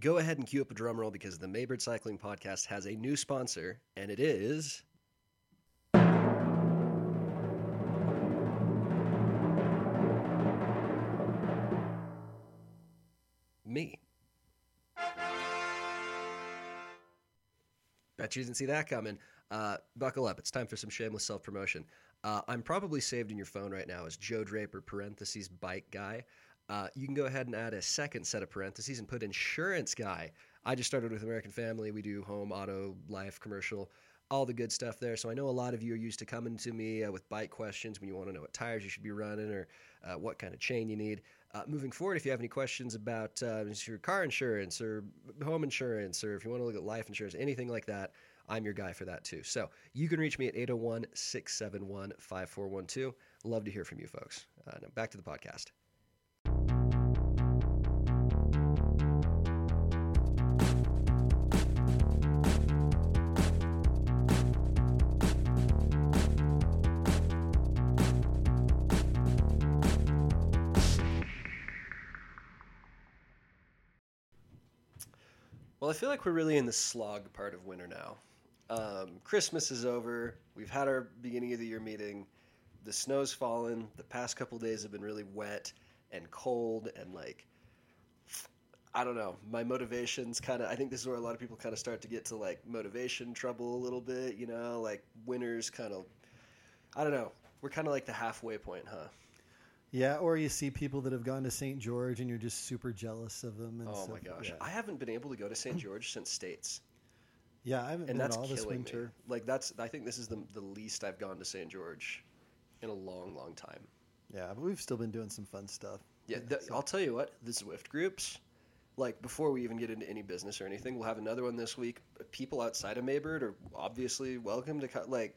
Go ahead and cue up a drum roll because the Maybird Cycling Podcast has a new sponsor, and it is. Me. Bet you didn't see that coming. Uh, buckle up. It's time for some shameless self promotion. Uh, I'm probably saved in your phone right now as Joe Draper, parentheses, bike guy. Uh, you can go ahead and add a second set of parentheses and put insurance guy. I just started with American Family. We do home, auto, life, commercial, all the good stuff there. So I know a lot of you are used to coming to me uh, with bike questions when you want to know what tires you should be running or uh, what kind of chain you need. Uh, moving forward, if you have any questions about uh, your car insurance or home insurance, or if you want to look at life insurance, anything like that, I'm your guy for that too. So you can reach me at 801 671 5412. Love to hear from you folks. Uh, now back to the podcast. Well, I feel like we're really in the slog part of winter now. Um, Christmas is over. We've had our beginning of the year meeting. The snow's fallen. The past couple days have been really wet and cold and like I don't know. My motivation's kind of. I think this is where a lot of people kind of start to get to like motivation trouble a little bit. You know, like winter's kind of. I don't know. We're kind of like the halfway point, huh? Yeah, or you see people that have gone to St. George and you're just super jealous of them. And Oh stuff. my gosh, Yeah. I haven't been able to go to St. George since States. Yeah, I haven't and been that's at all this winter. me. Like that's I think this is the the least I've gone to St. George in a long, long time. Yeah, but we've still been doing some fun stuff. Yeah, the, I'll tell you what, the Zwift groups, like before we even get into any business or anything, we'll have another one this week. People outside of Maybird are obviously welcome to cut. Like,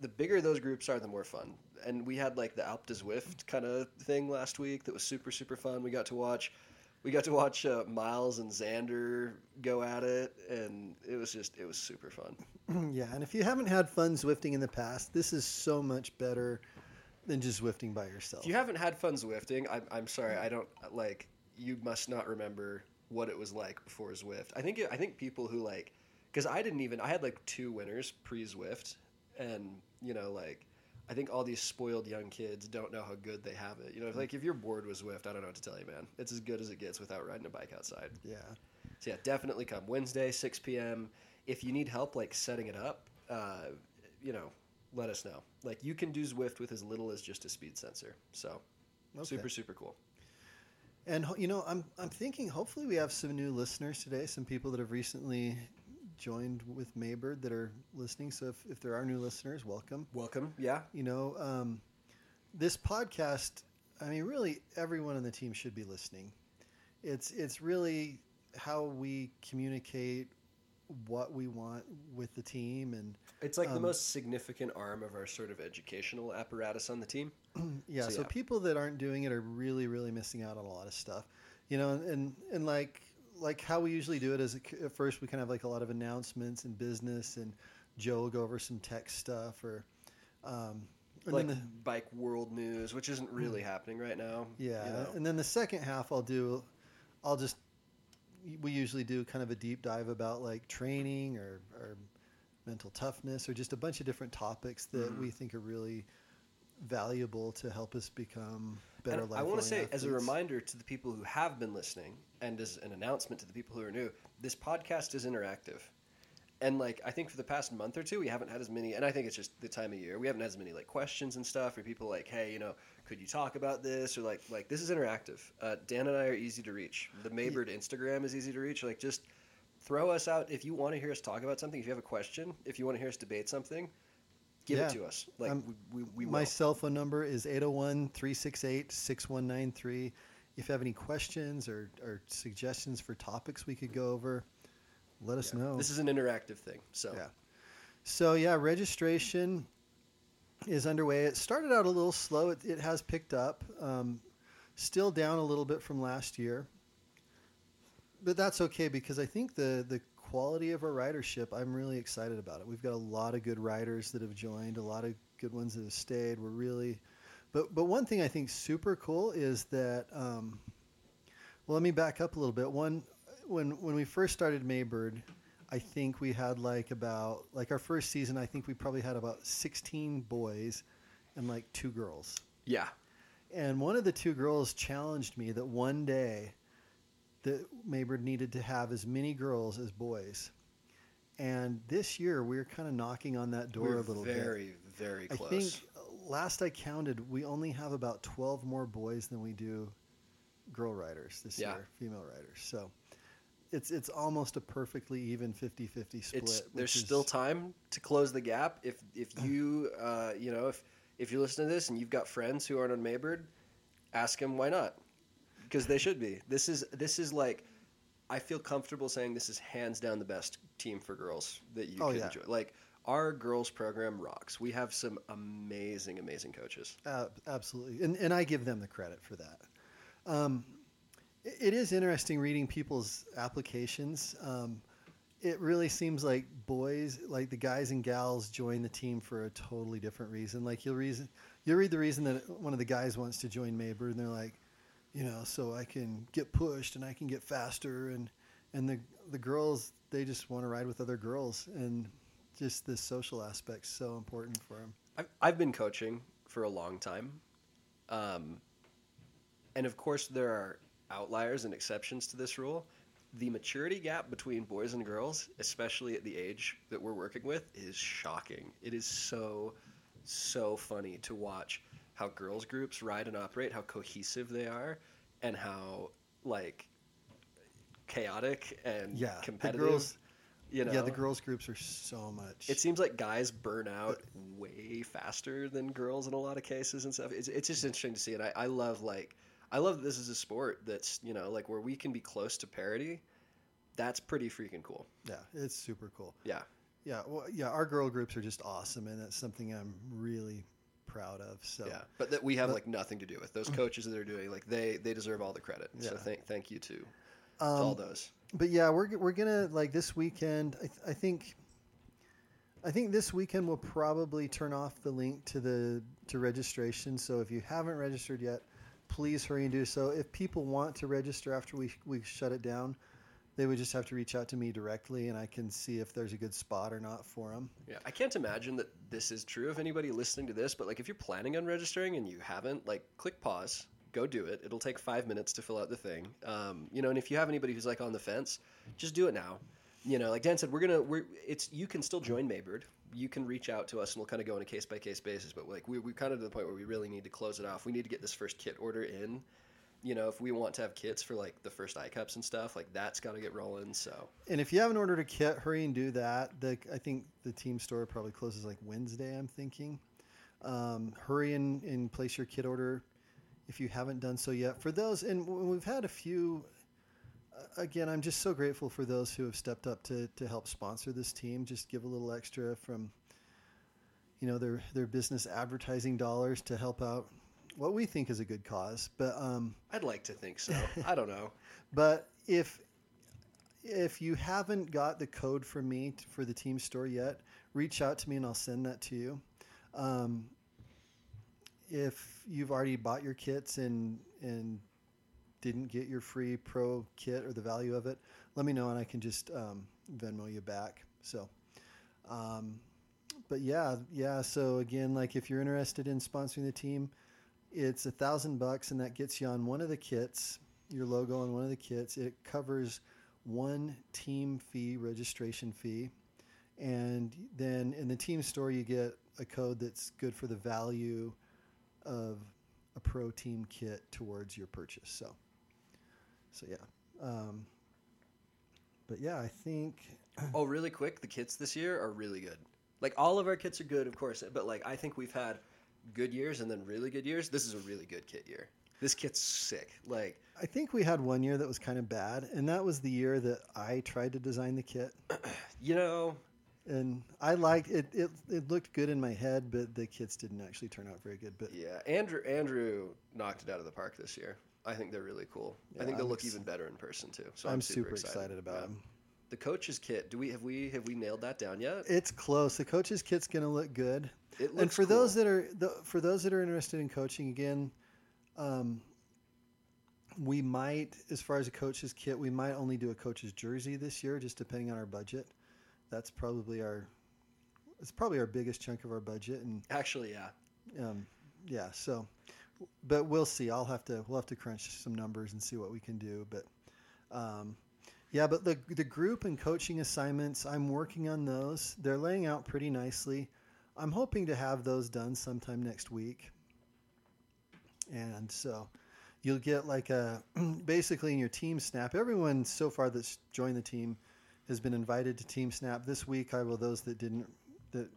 the bigger those groups are, the more fun. And we had like the Alpe du Zwift kind of thing last week that was super super fun. We got to watch, we got to watch uh, Miles and Xander go at it, and it was just it was super fun. yeah, and if you haven't had fun Zwifting in the past, this is so much better than just Zwifting by yourself. If you haven't had fun Zwifting, I'm, I'm sorry, I don't like. You must not remember what it was like before Zwift. I think it, I think people who like, because I didn't even. I had like two winners pre Zwift, and you know like. I think all these spoiled young kids don't know how good they have it. You know, if, like if you're bored with Zwift, I don't know what to tell you, man. It's as good as it gets without riding a bike outside. yeah. So yeah, definitely come Wednesday, 6 p.m. If you need help like setting it up, uh, you know, let us know. Like you can do Zwift with as little as just a speed sensor. So Okay. super super cool. And you know, I'm I'm thinking hopefully we have some new listeners today, some people that have recently joined with Maybird that are listening. So if, if there are new listeners, welcome. Welcome. Yeah. You know, um, this podcast, I mean, really everyone on the team should be listening. It's it's really how we communicate what we want with the team and It's like the Um, most significant arm of our sort of educational apparatus on the team. yeah, So, so, yeah. people that aren't doing it are really, really missing out on a lot of stuff. You know, and and, and like like how we usually do it is at first we kind of have like a lot of announcements and business, and Joe will go over some tech stuff or. Um, and like then the, bike world news, which isn't really happening right now. yeah, you know. and then the second half I'll do, I'll just we usually do kind of a deep dive about like training or, or mental toughness or just a bunch of different topics that Mhm. we think are really valuable to help us become better And life. I want to say, as a reminder to the people who have been listening, and as an announcement to the people who are new, this podcast is interactive. And like, I think for the past month or two, we haven't had as many, and I think it's just the time of year. We haven't had as many like questions and stuff, or people like, hey, you know, could you talk about this, or like, like this is interactive. Uh, Dan and I are easy to reach. The Maybird Instagram is easy to reach. Like, just throw us out if you want to hear us talk about something. If you have a question, if you want to hear us debate something, give Yeah. it to us. Like, Um, we, we, we My cell phone number is 801 368 6193. If you have any questions or, or suggestions for topics we could go over, let us Yeah. know. This is an interactive thing, so Yeah. So yeah, registration is underway. It started out a little slow. It, it has picked up. Um, still down a little bit from last year, but that's okay because I think the the quality of our ridership. I'm really excited about it. We've got a lot of good riders that have joined. A lot of good ones that have stayed. We're really, but but one thing I think super cool is that. Um, well, let me back up a little bit. One when when we first started Maybird, I think we had like about like our first season. I think we probably had about sixteen boys and like two girls. Yeah. And one of the two girls challenged me that one day that Maybird needed to have as many girls as boys. And this year we are kind of knocking on that door We're a little bit. very, very close. I think last I counted, we only have about 12 more boys than we do girl riders this Yeah. year, female riders. So it's it's almost a perfectly even 50-50 split. it's there's is- still time to close the gap. If if you uh, you know if if you're listening to this and you've got friends who aren't on Maybird, ask them why not, because they should be. This is this is like. I feel comfortable saying this is hands down the best team for girls that you Oh, can yeah. enjoy. Like our girls program rocks. We have some amazing, amazing coaches. Uh, absolutely, and and I give them the credit for that. Um, it, it is interesting reading people's applications. Um, it really seems like boys, like the guys and gals, join the team for a totally different reason. Like you'll reason, you'll read the reason that one of the guys wants to join Maybird, and they're like, you know, so I can get pushed and I can get faster, and and the the girls they just want to ride with other girls, and just the social aspect's so important for them. I've, I've been coaching for a long time. Um, and of course, there are outliers and exceptions to this rule. The maturity gap between boys and girls, especially at the age that we're working with, is shocking. It is so, so funny to watch how girls groups ride and operate, how cohesive they are, and how, like, chaotic and Yeah, the competitive. girls- you know? Yeah, the girls groups are so much. It seems like guys burn out way faster than girls in a lot of cases and stuff. It's, it's just interesting to see, and I, I love like I love that this is a sport that's you know like where we can be close to parity. That's pretty freaking cool. yeah, it's super cool. Yeah, Yeah, well, yeah, our girl groups are just awesome, and that's something I'm really proud of. So yeah. But that we have But- like nothing to do with those coaches that are doing like they they deserve all the credit. So thank thank you to, to all um, those. but yeah, we're we're gonna like this weekend. I, th- I think. I think this weekend we'll probably turn off the link to the to registration. So if you haven't registered yet, please hurry and do so. If people want to register after we we shut it down, they would just have to reach out to me directly, and I can see if there's a good spot or not for them. Yeah, I can't imagine that this is true of anybody listening to this, but like if you're planning on registering and you haven't, like click pause, go do it. It'll take five minutes to fill out the thing. Um, you know, and if you have anybody who's like on the fence, just do it now. You know, like Dan said, we're gonna we're it's you can still join Maybird. You can reach out to us and we'll kind of go on a case by case basis. But like we we kind of to the point where we really need to close it off. We need to get this first kit order in. You know, if we want to have kits for like the first I Cups and stuff, like that's got to get rolling. So And if you haven't ordered a kit, hurry and do that. The, I think the team store probably closes like Wednesday. I'm thinking. Um, hurry and, and place your kit order if you haven't done so yet. For those, and we've had a few. Again, I'm just so grateful for those who have stepped up to, to help sponsor this team. Just give a little extra from, you know, their their business advertising dollars to help out what we think is a good cause. But um, I'd like to think so. I don't know. but if if you haven't got the code from me t- for the team store yet, reach out to me and I'll send that to you. Um, if you've already bought your kits and and didn't get your free pro kit or the value of it, let me know and I can just um, Venmo you back. So, um, but yeah, yeah. So again, like if you're interested in sponsoring the team, it's a thousand bucks and that gets you on one of the kits, your logo on one of the kits. It covers one team fee, registration fee, and then in the team store you get a code that's good for the value of a pro team kit towards your purchase. So, so yeah. Um, but yeah, I think Oh, really quick, the kits this year are really good. Like all of our kits are good, of course, but like I think we've had good years and then really good years. This is a really good kit year. This kit's sick. Like I think we had one year that was kind of bad, and that was the year that I tried to design the kit. you know, and I liked it, it. It looked good in my head, but the kits didn't actually turn out very good. But yeah, Andrew Andrew knocked it out of the park this year. I think they're really cool. I think they'll I'm look ex- even better in person too. So I'm, I'm, super, excited, about Yeah. them. The coach's kit. Do we have we have we nailed that down yet? It's close. The coach's kit's going to look good. It looks and for cool. those that are the, for those that are interested in coaching again, um, we might, as far as a coach's kit, we might only do a coach's jersey this year, just depending on our budget. That's probably our, it's probably our biggest chunk of our budget, and Actually, yeah. um, yeah. So, but we'll see. I'll have to we'll have to crunch some numbers and see what we can do. But um, yeah, but the the group and coaching assignments, I'm working on those. They're laying out pretty nicely. I'm hoping to have those done sometime next week. And so you'll get like a basically in your team snap. Everyone so far that's joined the team has been invited to team snap this week. I will those that didn't that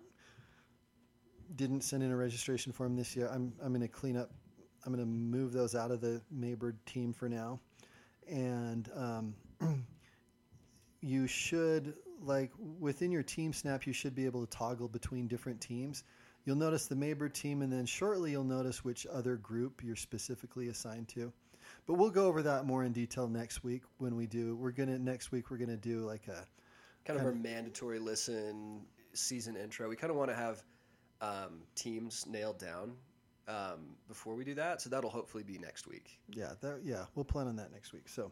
didn't send in a registration form this year. I'm I'm going to clean up. I'm going to move those out of the Maybird team for now, and um, you should like within your team snap. You should be able to toggle between different teams. You'll notice the Maybird team, and then shortly you'll notice which other group you're specifically assigned to. But we'll go over that more in detail next week when we do. We're gonna next week we're gonna do like a Kind of Kind our mandatory listen season intro. We kind of want to have um, teams nailed down um, before we do that. So that'll hopefully be next week. yeah that, yeah we'll plan on that next week. So,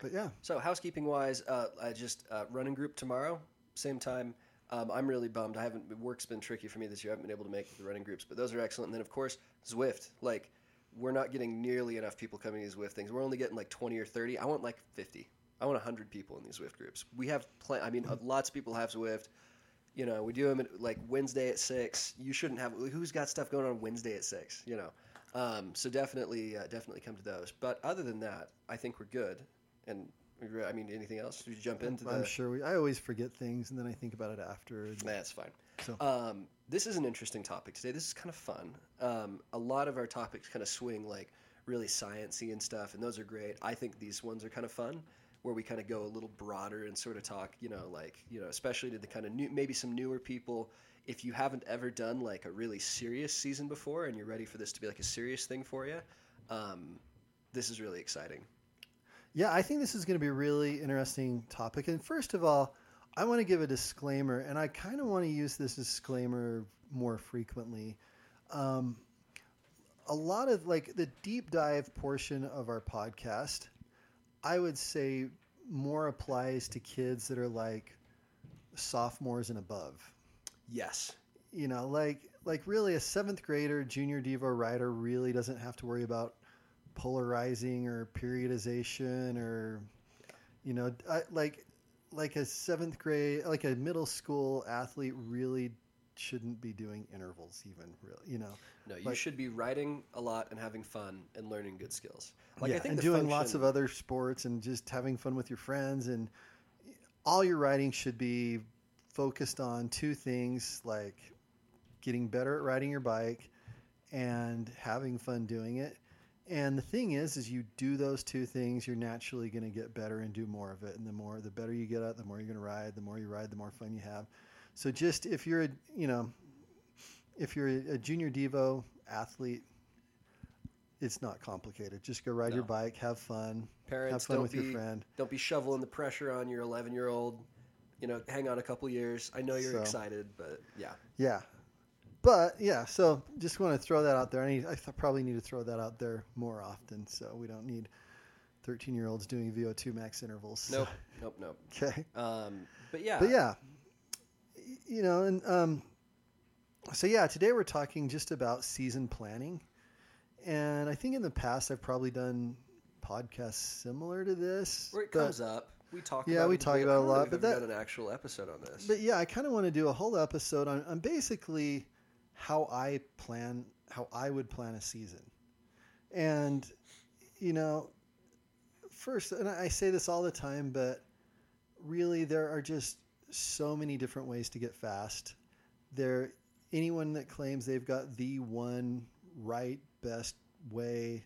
but yeah So housekeeping wise, uh, I just uh, running group tomorrow, same time. Um, I'm really bummed. I haven't work's been tricky for me this year. I haven't been able to make the running groups, but those are excellent. And then of course Zwift. Like we're not getting nearly enough people coming to these Zwift things. We're only getting like 20 or 30. I want like 50. I want 100 people in these Zwift groups. We have pl- I mean, uh, lots of people have Zwift. You know, we do them at, like Wednesday at six. You shouldn't have. Who's got stuff going on Wednesday at six? You know, um, so definitely, uh, definitely come to those. But other than that, I think we're good. And I mean, anything else? Did you jump into the? I'm sure we. I always forget things, and then I think about it after. and- That's fine. So- Um, this is an interesting topic today. This is kind of fun. Um, a lot of our topics kind of swing like really sciency and stuff, and those are great. I think these ones are kind of fun, where we kind of go a little broader and sort of talk, you know, like you know, especially to the kind of new, maybe some newer people. If you haven't ever done like a really serious season before, and you're ready for this to be like a serious thing for you, um, this is really exciting. Yeah, I think this is going to be a really interesting topic. And first of all, I want to give a disclaimer, and I kind of want to use this disclaimer more frequently. Um, a lot of like the deep dive portion of our podcast, I would say more applies to kids that are like sophomores and above. Yes. You know, like like really a seventh grader, junior Devo rider really doesn't have to worry about polarizing or periodization or you know I, like like a seventh grade like a middle school athlete really shouldn't be doing intervals even really you know No, you Like- should be writing a lot and having fun and learning good skills. Like yeah, I think and doing lots of other sports and just having fun with your friends and all your writing should be focused on two things like getting better at riding your bike and having fun doing it and the thing is is you do those two things you're naturally going to get better and do more of it and the more the better you get at it, the more you're going to ride the more you ride the more fun you have so just if you're a you know if you're a, a junior devo athlete it's not complicated just go ride your bike have fun Parents have fun don't with be your friend don't be shoveling the pressure on your 11 year old. You know, hang on a couple years. I know you're So- excited, but yeah, Yeah. But yeah, so just want to throw that out there. I, need, I th- probably need to throw that out there more often, so we don't need 13 year olds doing VO2 max intervals. nope, nope, nope. Okay. Um, but yeah, But yeah, you know, and um, so yeah, today we're talking just about season planning, and I think in the past I've probably done podcasts similar to this. where it comes up, we talk. Yeah, we talk about a lot, but that- an actual episode on this. But yeah, I kind of want to do a whole episode on, on basically how I plan, how I would plan a season. And, you know, first, and I say this all the time, but really there are just so many different ways to get fast. There, anyone that claims they've got the one right, best way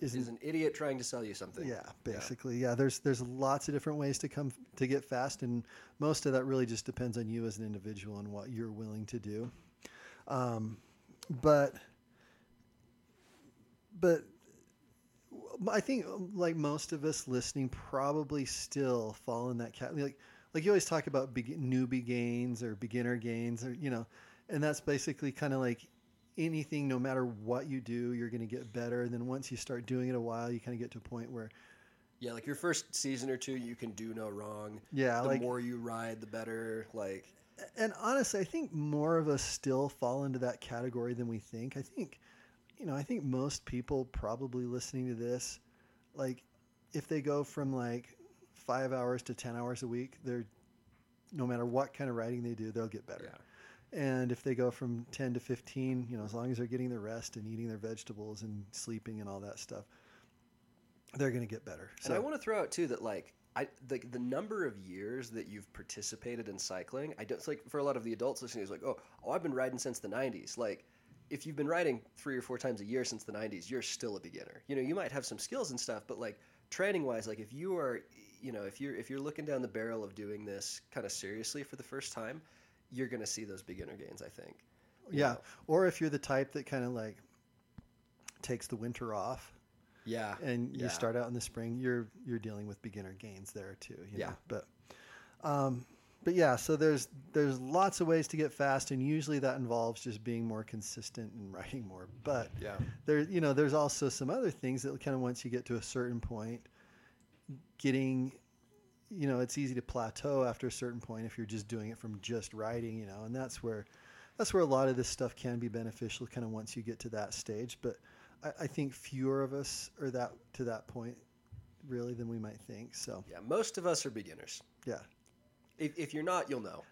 isn't is an idiot trying to sell you something. yeah, basically. Yeah. there's there's lots of different ways to come to get fast and most of that really just depends on you as an individual and what you're willing to do. Um, but but I think like most of us listening probably still fall in that cat like like you always talk about be- newbie gains or beginner gains or you know and that's basically kind of like anything, no matter what you do, you're going to get better. And then once you start doing it a while, you kind of get to a point where, Yeah, like your first season or two, you can do no wrong. yeah, the like, more you ride, the better. Like, and honestly, I think more of us still fall into that category than we think. I think, you know, I think most people probably listening to this, like, if they go from like five hours to 10 hours a week, they're, no matter what kind of riding they do, they'll get better. And if they go from 10 to 15, you know, as long as they're getting their rest and eating their vegetables and sleeping and all that stuff, they're going to get better. And I want to throw out too that like I the the number of years that you've participated in cycling, I don't it's like for a lot of the adults listening is like, oh, oh, I've been riding since the '90s. Like, if you've been riding three or four times a year since the '90s, you're still a beginner. You know, you might have some skills and stuff, but like training wise, like if you are, you know, if you're if you're looking down the barrel of doing this kind of seriously for the first time, you're going to see those beginner gains. I think. yeah. know. Or if you're the type that kind of like takes the winter off Yeah. and you Yeah. start out in the spring, you're you're dealing with beginner gains there too. You Yeah. Know? But um, but yeah, so there's there's lots of ways to get fast, and usually that involves just being more consistent and writing more. But Yeah. there you know there's also some other things that kind of once you get to a certain point, getting you know it's easy to plateau after a certain point if you're just doing it from just riding. You know, and that's where that's where a lot of this stuff can be beneficial kind of once you get to that stage but I, I think fewer of us are that to that point really than we might think so Yeah. Most of us are beginners. yeah If, if you're not, you'll know.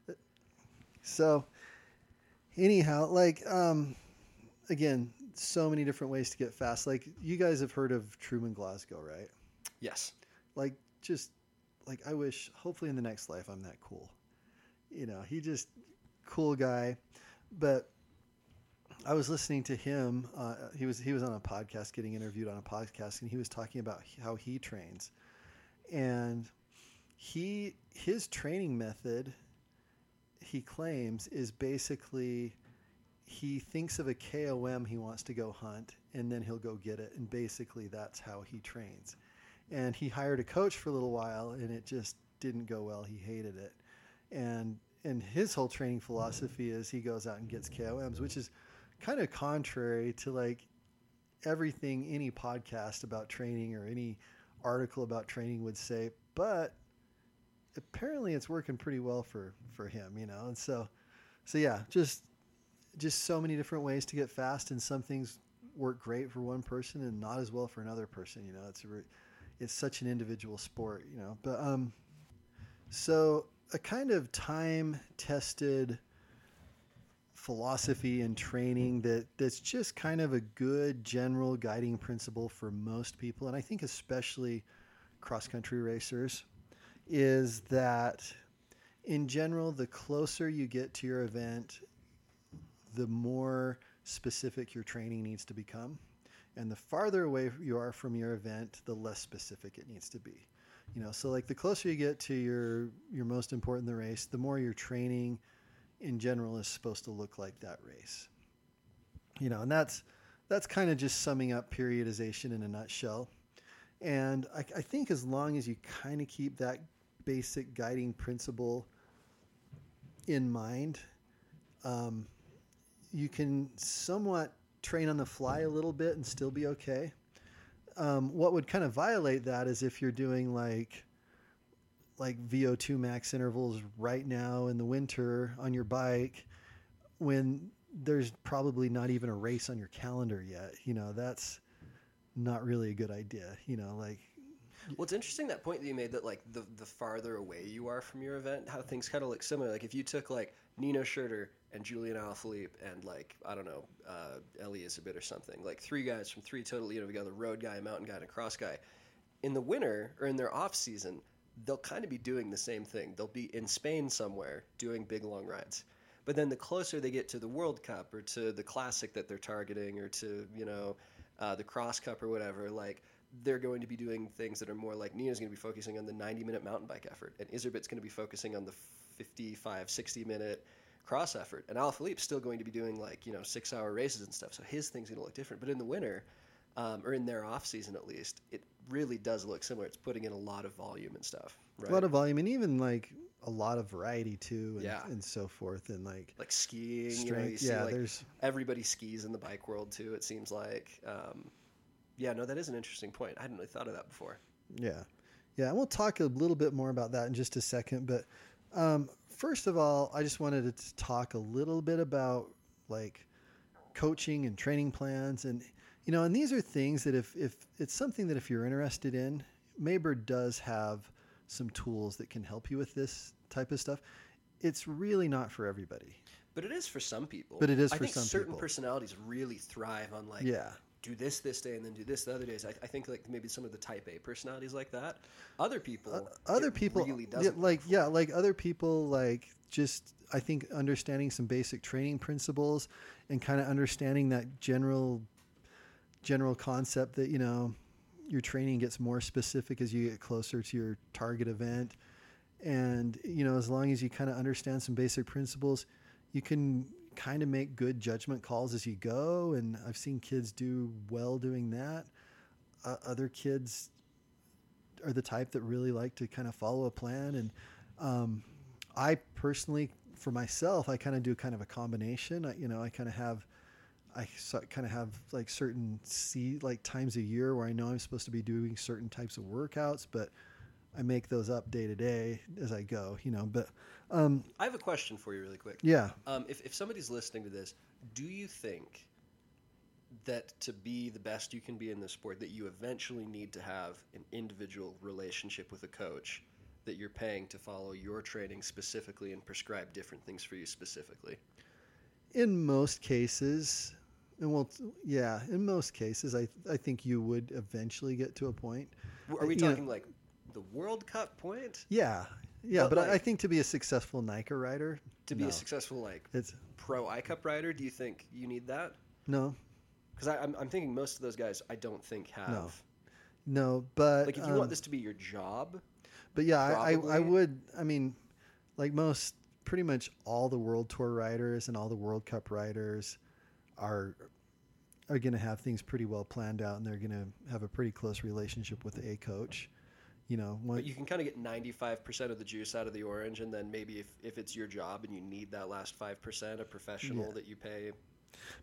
so anyhow like um again so many different ways to get fast like you guys have heard of truman glasgow right Yes. like just like i wish hopefully in the next life i'm that cool. You know he just cool guy. But i was listening to him uh, he was he was on a podcast getting interviewed on a podcast and he was talking about how he trains. And he his training method he claims is basically he thinks of a KOM he wants to go hunt and then he'll go get it. And basically that's how he trains and he hired a coach for a little while and it just didn't go well. He hated it. And and his whole training philosophy is he goes out and gets KOMs which is kind of contrary to like everything any podcast about training or any article about training would say but apparently it's working pretty well for for him you know? And so so yeah just just so many different ways to get fast and some things work great for one person and not as well for another person you know? It's it's such an individual sport you know but um so a kind of time tested philosophy and training that that's just kind of a good general guiding principle for most people and I think especially cross country racers is that in general the closer you get to your event the more specific your training needs to become and the farther away you are from your event the less specific it needs to be. You know so like the closer you get to your your most important the race the more your training in general is supposed to look like that race. You know and that's that's kind of just summing up periodization in a nutshell. And I, I think as long as you kind of keep that basic guiding principle in mind um, you can somewhat train on the fly a little bit and still be okay. Um, what would kind of violate that is if you're doing like like VO2 max intervals right now in the winter on your bike when there's probably not even a race on your calendar yet. You know, that's not really a good idea. You know, like Well, it's interesting that point that you made that like the the farther away you are from your event, how things kind of look similar. Like if you took like Nino Schurter and Julian Alaphilippe and like I don't know uh, a bit or something, like three guys from three totally you know we got the road guy, a mountain guy, and a cross guy. In the winter or in their off season, they'll kind of be doing the same thing. They'll be in Spain somewhere doing big long rides. But then the closer they get to the World Cup or to the Classic that they're targeting or to you know uh, the Cross Cup or whatever, like they're going to be doing things that are more like Nino's going to be focusing on the 90 minute mountain bike effort, and Iserbyt's going to be focusing on the 55, 60 minute cross effort, and Alaphilippe's still going to be doing like you know six hour races and stuff. So his thing's going to look different. But in the winter, um, or in their off season at least, it really does look similar. It's putting in a lot of volume and stuff. Right? a lot of volume and even like a lot of variety too, and, Yeah. and so forth, and like like skiing. You know, you strength. see yeah, like there's everybody skis in the bike world too. It seems like. Um, yeah, no, that is an interesting point. I hadn't really thought of that before. Yeah. Yeah. And we'll talk a little bit more about that in just a second. But um, first of all, I just wanted to talk a little bit about like coaching and training plans. And, you know, and these are things that if, if it's something that if you're interested in, Maybird does have some tools that can help you with this type of stuff. It's really not for everybody. But it is for some people. But it is I for think some certain people. personalities really thrive on like Yeah. Do this this day and then do this the other days. I, I think like maybe some of the Type A personalities like that. Other people, other people really doesn't. like yeah like other people like just i think understanding some basic training principles and kind of understanding that general general concept that you know your training gets more specific as you get closer to your target event and you know as long as you kind of understand some basic principles you can kind of make good judgment calls as you go and i've seen kids do well doing that. Uh, other kids are the type that really like to kind of follow a plan and um, i personally for myself i kind of do kind of a combination. I, you know i kind of have i kind of have like certain see like times a year where i know i'm supposed to be doing certain types of workouts but i make those up day to day as i go you know but um, I have a question for you, really quick. yeah Um, if, if somebody's listening to this, do you think that to be the best you can be in the sport, that you eventually need to have an individual relationship with a coach that you're paying to follow your training specifically and prescribe different things for you specifically? in most cases and well yeah in most cases i i think you would eventually get to a point Are we You know- talking like the World Cup point yeah yeah But, but, I, I think to be a successful NICA rider to be no. a successful like it's pro I Cup rider? Do you think you need that? no Because I'm, I'm thinking most of those guys I don't think have. No. no but Like if you um, want this to be your job, But yeah, I, I, I would. I mean, like most, pretty much all the World Tour riders and all the World Cup riders are are going to have things pretty well planned out, and they're going to have a pretty close relationship with a coach. You know, one, But you can kind of get 95% of the juice out of the orange, and then maybe if, if it's your job and you need that last 5%, a professional Yeah. that you pay.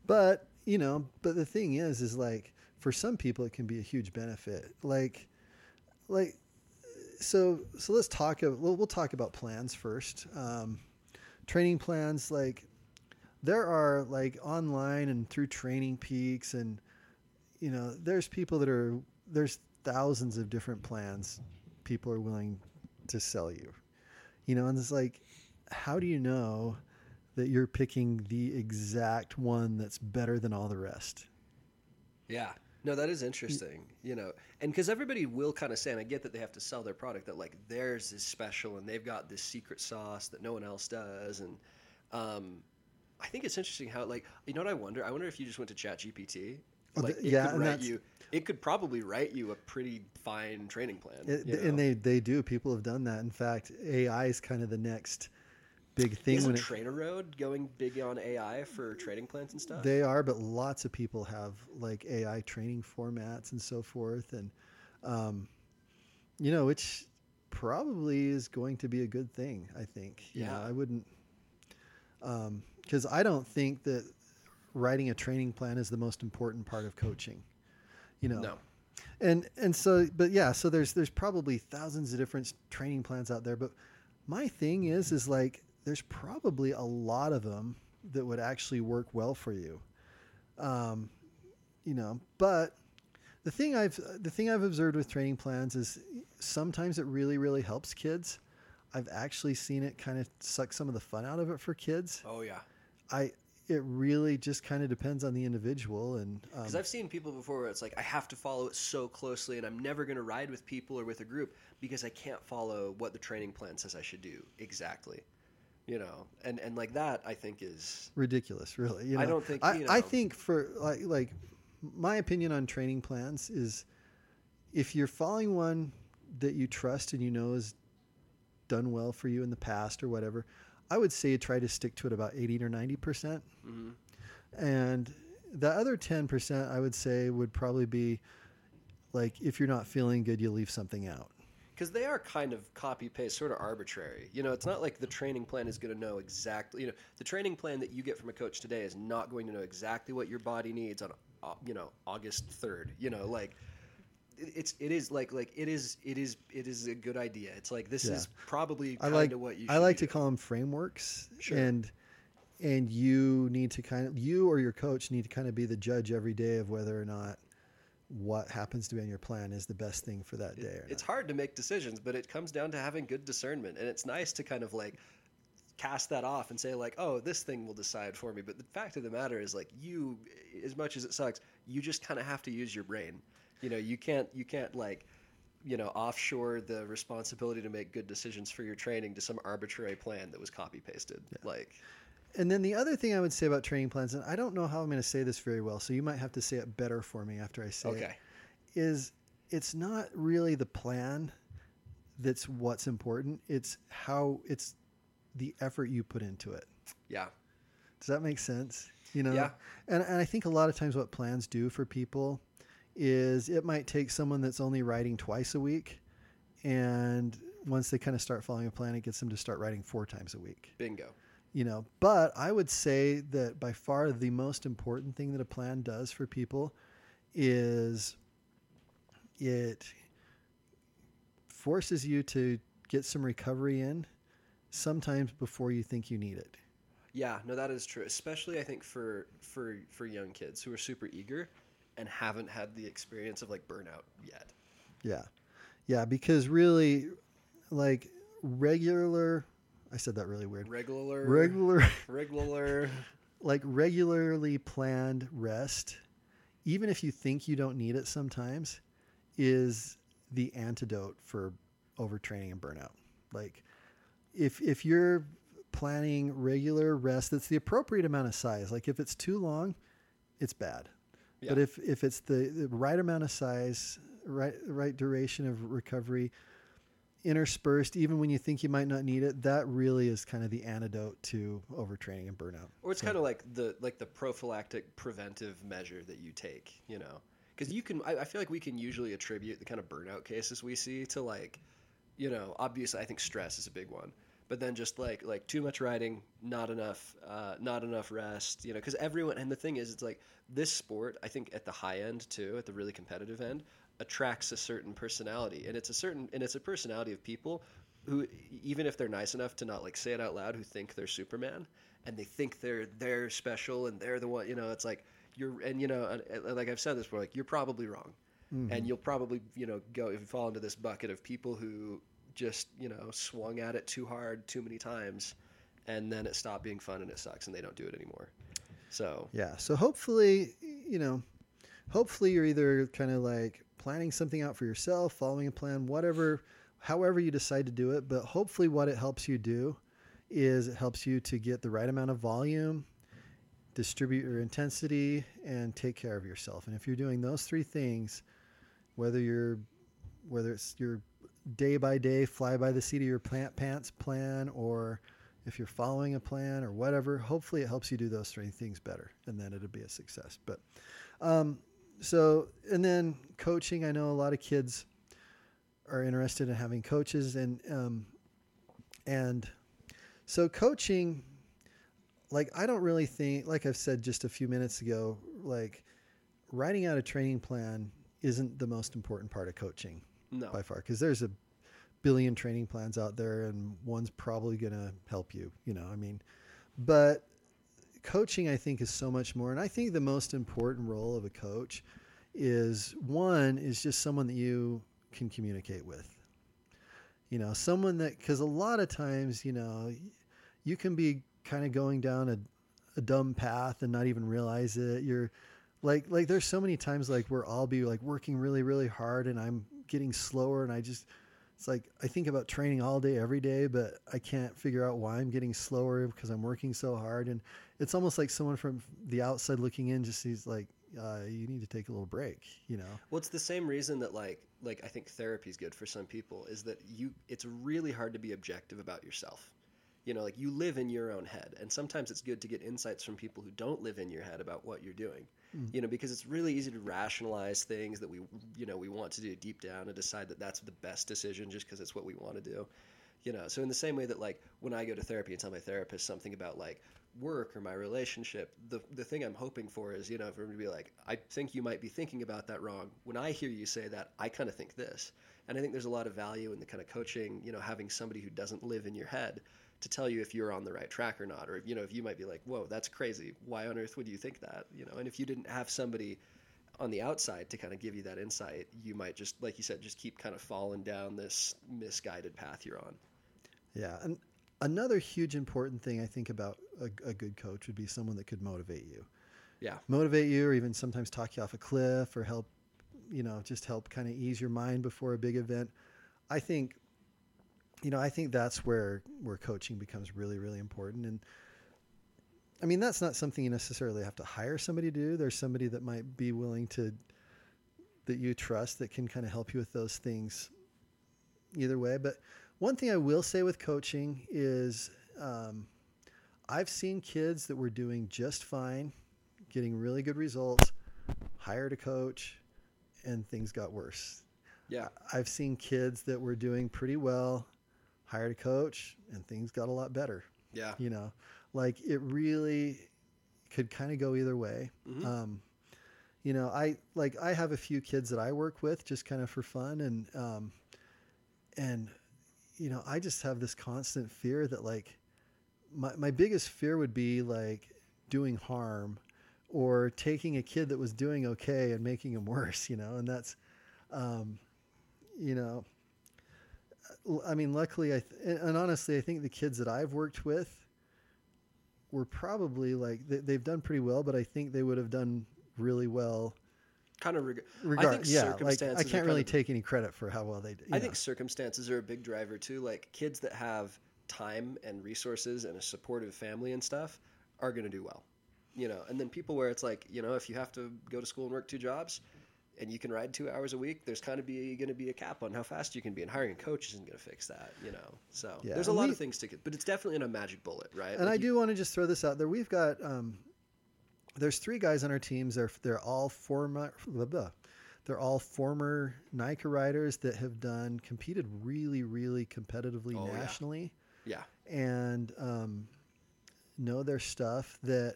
But you know, but the thing is, is like for some people, it can be a huge benefit. Like, like, so so let's talk. We'll, we'll talk about plans first. Um, training plans, like there are like online and through Training Peaks, and you know, there's people that are there's thousands of different plans people are willing to sell you. You know, and it's like, how do you know? that you're picking the exact one that's better than all the rest. Yeah. No, that is interesting, you know, and because everybody will kind of say, and I get that they have to sell their product, that like theirs is special and they've got this secret sauce that no one else does, and um, I think it's interesting how like you know what I wonder? I wonder if you just went to Chat GPT, Oh, like it yeah, could write you, it could probably write you a pretty fine training plan, It, and know? they they do. People have done that. In fact, AI is kind of the next big thing Isn't when it, Trainer Road going big on AI for training plans and stuff? they are. But lots of people have like AI training formats and so forth, and um, you know, which probably is going to be a good thing. I think. You know, Yeah. I wouldn't because I don't think that writing a training plan is the most important part of coaching. You know, no. and and so but yeah so there's there's probably thousands of different training plans out there but my thing is is like there's probably a lot of them that would actually work well for you um, you know but the thing i've the thing i've observed with training plans is sometimes it really really helps kids i've actually seen it kind of suck some of the fun out of it for kids Oh yeah. i it really just kind of depends on the individual and um, Because I've seen people before where it's like I have to follow it so closely, and I'm never going to ride with people or with a group because I can't follow what the training plan says I should do exactly. You know, and and like that, I think is ridiculous really you I don't think- I, you I think for like like my opinion on training plans is if you're following one that you trust and you know is done well for you in the past or whatever i would say try to stick to it about 80 or 90 percent Mhm. and the other 10 percent i would say would probably be like if you're not feeling good you leave something out because they are kind of copy paste, sort of arbitrary. You know, it's not like the training plan is going to know exactly. You know, the training plan that you get from a coach today is not going to know exactly what your body needs on, uh, you know, August third. You know, like it's it is like like it is it is it is a good idea. It's like this Yeah. is probably kind like of what you. I like be to call them frameworks, Sure. and and you need to kind of you or your coach need to kind of be the judge every day of whether or not what happens to be on your plan is the best thing for that day. Or It's not. hard to make decisions, but it comes down to having good discernment, and it's nice to kind of like cast that off and say like, "Oh, this thing will decide for me." But the fact of the matter is, like, you, as much as it sucks, you just kind of have to use your brain. You know, you can't you can't like, you know, offshore the responsibility to make good decisions for your training to some arbitrary plan that was copy pasted. Like, And then the other thing I would say about training plans, and I don't know how I'm going to say this very well, so you might have to say it better for me after I say it. okay, is it's not really the plan that's what's important. It's how it's the effort you put into it. yeah, Does that make sense? You know, Yeah. and and I think a lot of times what plans do for people is it might take someone that's only writing twice a week, and once they kind of start following a plan, it gets them to start writing four times a week. bingo. You know, but I would say that by far the most important thing that a plan does for people is it forces you to get some recovery in sometimes before you think you need it. Yeah, no, that is true. Especially I think for for for young kids who are super eager and haven't had the experience of like burnout yet. Yeah. Yeah, because really like regular I said that really weird. Regular, Regular regular. like regularly planned rest, even if you think you don't need it sometimes, is the antidote for overtraining and burnout. Like if if you're planning regular rest that's the appropriate amount of size, like if it's too long, it's bad. But if if it's the, the right amount of size, right right duration of recovery, interspersed even when you think you might not need it, that really is kind of the antidote to overtraining and burnout. Or it's So- kind of like the like the prophylactic preventive measure that you take, you know, because you can. I, I feel like we can usually attribute the kind of burnout cases we see to like, you know, obviously I think stress is a big one, but then just like like too much riding, not enough, uh, not enough rest, you know, because everyone. And the thing is, it's like this sport. I think at the high end too, at the really competitive end, attracts a certain personality, and it's a certain and it's a personality of people who even if they're nice enough to not like say it out loud who think they're superman and they think they're they're special and they're the one you know it's like you're and you know like i've said this before like you're probably wrong and you'll probably you know go if you fall into this bucket of people who just you know swung at it too hard too many times and then it stopped being fun and it sucks and they don't do it anymore so Yeah. So hopefully, you know, hopefully you're either kind of like planning something out for yourself, following a plan, whatever, however you decide to do it. But hopefully, what it helps you do is it helps you to get the right amount of volume, distribute your intensity, and take care of yourself. And if you're doing those three things, whether you're whether it's your day by day fly by the seat of your plant pants plan or if you're following a plan or whatever hopefully it helps you do those three things better and then it'll be a success. But um, so and then coaching i know a lot of kids are interested in having coaches and um, and so coaching like i don't really think like i've said just a few minutes ago like writing out a training plan isn't the most important part of coaching no. by far because there's a billion training plans out there and one's probably going to help you you know i mean but coaching i think is so much more and i think the most important role of a coach is one is just someone that you can communicate with. You know someone that because a lot of times you know you can be kind of going down a, a dumb path and not even realize it. You're like like there's so many times like where I'll be like working really really hard and I'm getting slower and I just it's like I think about training all day every day but I can't figure out why I'm getting slower because I'm working so hard and it's almost like someone from the outside looking in just sees like uh, you need to take a little break you know Well, it's the same reason that like like I think therapy is good for some people is that you it's really hard to be objective about yourself. You know, like you live in your own head, and sometimes it's good to get insights from people who don't live in your head about what you're doing. Hmm. you know, because it's really easy to rationalize things that we, you know, we want to do deep down and decide that that's the best decision just because it's what we want to do. You know, so in the same way that like when I go to therapy and tell my therapist something about like work or my relationship, the the thing I'm hoping for is, you know, for him to be like, I think you might be thinking about that wrong. When I hear you say that, I kind of think this. And I think there's a lot of value in the kind of coaching, you know, having somebody who doesn't live in your head to tell you if you're on the right track or not, or if, you know, if you might be like, "Whoa, that's crazy. Why on earth would you think that?" You know, and if you didn't have somebody on the outside to kind of give you that insight, you might just, like you said, just keep kind of falling down this misguided path you're on. Yeah, and another huge important thing I think about a, a good coach would be someone that could motivate you. Yeah, motivate you, or even sometimes talk you off a cliff, or help, you know, just help kind of ease your mind before a big event. I think you know, I think that's where where coaching becomes really, really important. And I mean, that's not something you necessarily have to hire somebody to do. There's somebody that might be willing to that you trust that can kind of help you with those things either way. But one thing I will say with coaching is um, I've seen kids that were doing just fine, getting really good results, hired a coach, and things got worse. Yeah. I've seen kids that were doing pretty well, hired a coach, and things got a lot better. Yeah. You know, like it really could kind of go either way. Mhm. Um, you know, I like I have a few kids that I work with just kind of for fun, and um, and you know, I just have this constant fear that like my my biggest fear would be like doing harm or taking a kid that was doing okay and making him worse. You know, and that's um, you know I mean, luckily, I th- and honestly, I think the kids that I've worked with were probably like they, they've done pretty well, but I think they would have done really well. Kind of reg- Regard, I think yeah, like circumstances. I can't really of- take any credit for how well they did. I think circumstances are a big driver too. Like kids that have time and resources and a supportive family and stuff are going to do well. You know, and then people where it's like, you know, if you have to go to school and work two jobs and you can ride two hours a week, there's kind of be going to be a cap on how fast you can be, and hiring a coach isn't going to fix that. You know, so Yeah, there's a lot we- of things to get, but it's definitely not a magic bullet, right? and Like I you- do want to just throw this out there. We've got um, there's three guys on our teams. They're they're all former blah, blah. they're all former NICA riders that have done competed really really competitively Oh, yeah. nationally. Yeah, and um, know their stuff that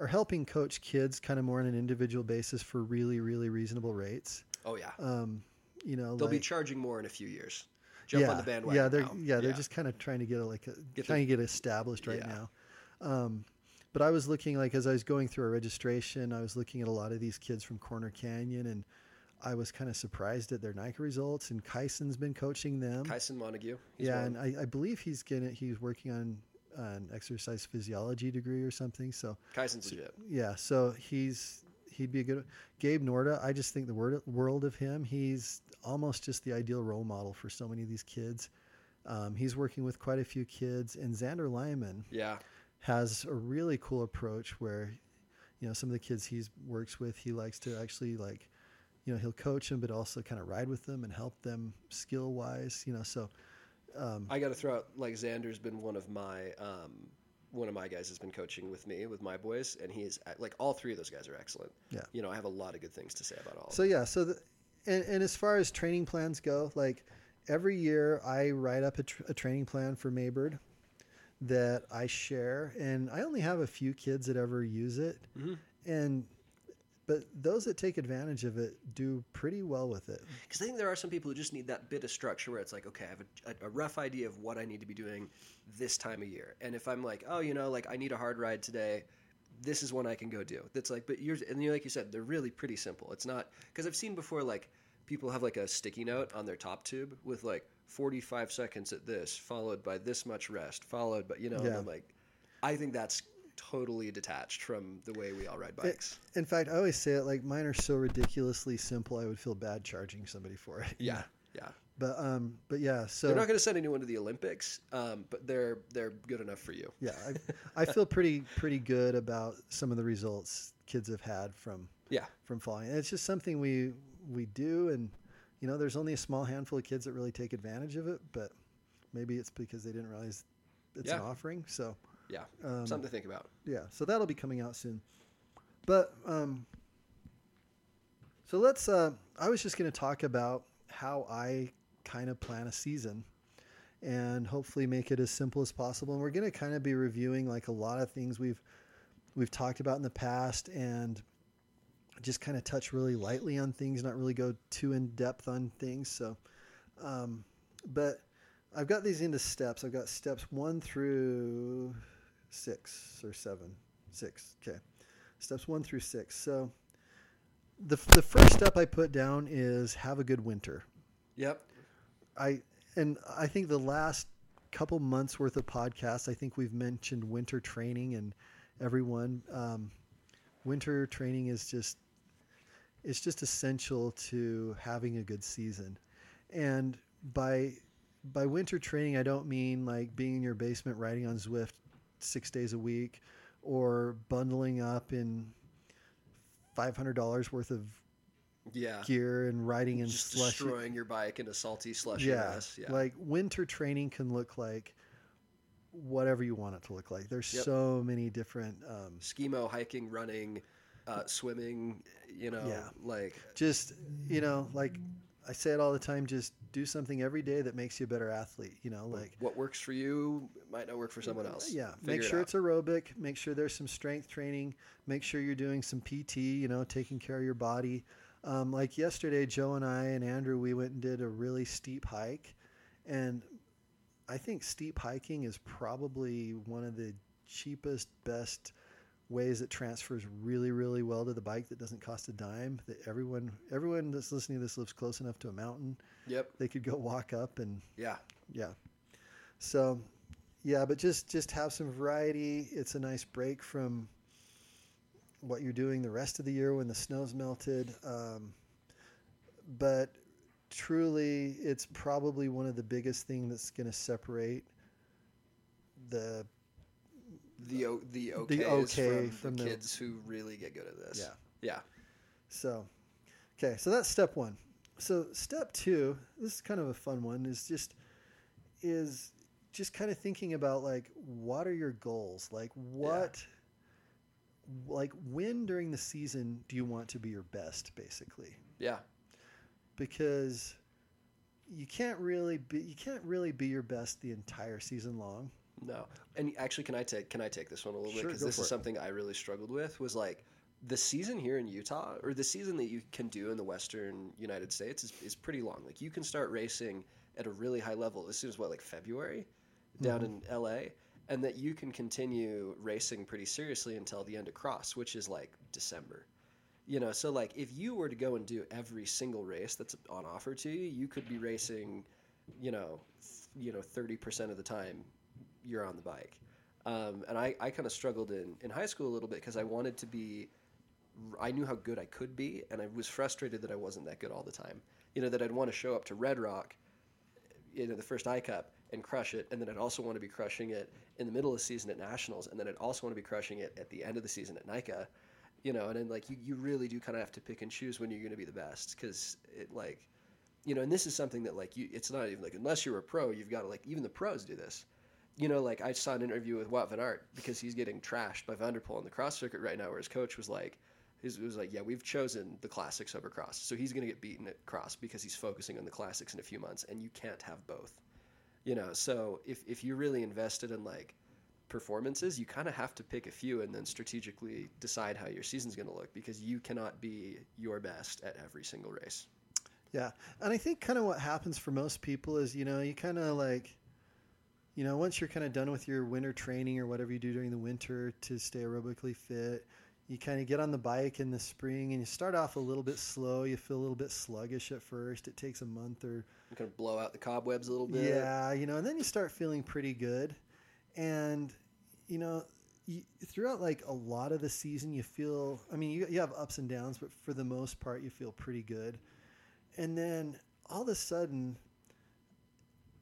are helping coach kids kind of more on an individual basis for really, really reasonable rates. oh yeah, Um, you know, they'll be charging more in a few years. Jump yeah, on the bandwagon. Yeah, they're now. yeah they're just kind of trying to get a, like a, Get trying to get established right Yeah. now. Um, but I was looking like as I was going through our registration, I was looking at a lot of these kids from Corner Canyon, and I was kind of surprised at their NICA results. And Kyson's been coaching them. Kyson Montague. yeah, one. and I, I believe he's getting he's working on an exercise physiology degree or something. So Kyson's legit. yeah, so he's he'd be a good Gabe Norda. I just think the word, world of him. He's almost just the ideal role model for so many of these kids. Um, he's working with quite a few kids, and Xander Lyman Yeah, has a really cool approach where, you know, some of the kids he works with, he likes to actually like, you know, he'll coach them, but also kind of ride with them and help them skill wise. You know, so um, I got to throw out like Xander's been one of my um, one of my guys has been coaching with me with my boys, and he is like all three of those guys are excellent. Yeah. you know I have a lot of good things to say about all. So yeah, so the, and, and as far as training plans go, like every year I write up a, tr- a training plan for Maybird that I share, and I only have a few kids that ever use it, Mhm. and but those that take advantage of it do pretty well with it. Because I think there are some people who just need that bit of structure where it's like, okay, I have a, a, rough idea of what I need to be doing this time of year, and if I'm like, oh, you know, like I need a hard ride today. This is one I can go do. That's like, but yours, and like you said, they're really pretty simple. It's not because I've seen before like people have like a sticky note on their top tube with like 45 seconds at this, followed by this much rest, followed by you know, and Yeah. I'm like, I think that's totally detached from the way we all ride bikes. In fact, I always say it like mine are so ridiculously simple. I would feel bad charging somebody for it. yeah, yeah. But um, but yeah. So They're not going to send anyone to the Olympics, um, but they're they're good enough for you. yeah, I, I feel pretty pretty good about some of the results kids have had from Yeah, from following. And it's just something we we do, and you know, there's only a small handful of kids that really take advantage of it, but maybe it's because they didn't realize it's an offering. So yeah. um, Something to think about. yeah, so that'll be coming out soon. But um, So let's. Uh, I was just going to talk about how I kind of plan a season, and hopefully make it as simple as possible. And we're going to kind of be reviewing like a lot of things we've we've talked about in the past, and just kind of touch really lightly on things, not really go too in depth on things. So, um, but I've got these into steps. I've got steps one through six or seven, six. Okay, steps one through six. So the the first step I put down is have a good winter. Yep. I and I think the last couple months worth of podcasts, I think we've mentioned winter training and everyone. Um, winter training is just it's just essential to having a good season. And by by winter training, I don't mean like being in your basement riding on Zwift six days a week or bundling up in five hundred dollars worth of Yeah. gear and riding in Just slush. destroying your bike into salty slush. Yeah. Yeah. like winter training can look like whatever you want it to look like. There's Yep. so many different. Um, Skimo, hiking, running, uh, swimming. You know, Yeah. like just you know, like I say it all the time. Just do something every day that makes you a better athlete. You know, like what works for you might not work for someone else. Yeah, Figure make sure out. it's aerobic. Make sure there's some strength training. Make sure you're doing some PT. You know, taking care of your body. Um, like yesterday, Joe and I and Andrew, we went and did a really steep hike, and I think steep hiking is probably one of the cheapest, best ways that transfers really, really well to the bike that doesn't cost a dime. That everyone, everyone that's listening to this lives close enough to a mountain. Yep. They could go walk up and Yeah. yeah. So, yeah, but just just have some variety. It's a nice break from what you're doing the rest of the year when the snow's melted. Um, but truly, it's probably one of the biggest thing that's going to separate the The the okays The okay from, from the the- kids who really get good at this. Yeah. Yeah. So, okay, so that's step one. So step two, this is kind of a fun one, is just is just kind of thinking about like what are your goals? Like what like when during the season do you want to be your best basically? Yeah. Because you can't really be you can't really be your best the entire season long. No. And actually, can I take can I take this one a little bit because this is it. something I really struggled with was like the season here in Utah or the season that you can do in the Western United States is, is pretty long. Like you can start racing at a really high level as soon as what like February down Mm-hmm. in LA, and that you can continue racing pretty seriously until the end of cross, which is like December. You know, so like if you were to go and do every single race that's on offer to you, you could be racing, you know, th- you know, thirty percent of the time you're on the bike. Um, and I, I kind of struggled in, in high school a little bit because I wanted to be, I knew how good I could be, and I was frustrated that I wasn't that good all the time. You know, that I'd want to show up to Red Rock, you know, the first I Cup and crush it, and then I'd also want to be crushing it in the middle of the season at Nationals, and then I'd also want to be crushing it at the end of the season at NICA. You know, and then like you, you really do kind of have to pick and choose when you're going to be the best because it like, you know, and this is something that like you, it's not even like unless you're a pro, you've got to like even the pros do this you know, like I saw an interview with Wout van Aert because he's getting trashed by van der Poel on the cross circuit right now, where his coach was like, his, was like, yeah, we've chosen the classics over cross, so he's going to get beaten at cross because he's focusing on the classics in a few months, and you can't have both, you know. So if if you're really invested in like performances, you kind of have to pick a few and then strategically decide how your season's going to look because you cannot be your best at every single race. Yeah. And I think kind of what happens for most people is, you know, you kind of like, you know, once you're kind of done with your winter training or whatever you do during the winter to stay aerobically fit, you kind of get on the bike in the spring and you start off a little bit slow. You feel a little bit sluggish at first. It takes a month or, You kind of blow out the cobwebs a little bit. yeah, you know, and then you start feeling pretty good. And, you know, you, throughout like a lot of the season, you feel, I mean, you, you have ups and downs, but for the most part, you feel pretty good. And then all of a sudden,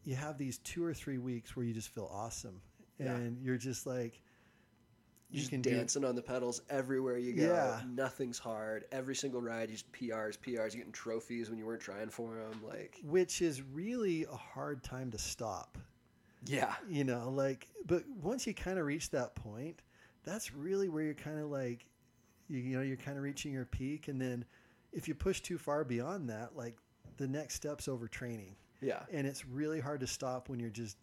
you have these two or three weeks where you just feel awesome. Yeah. And you're just like, you just can do dancing on the pedals everywhere you go. Yeah. Nothing's hard. Every single ride, you just PRs, PRs, getting trophies when you weren't trying for them. Like, which is really a hard time to stop. yeah, you know like but once you kind of reach that point that's really where you're kind of like you, you know you're kind of reaching your peak and then if you push too far beyond that, like the next step's overtraining, Yeah. and it's really hard to stop when you're just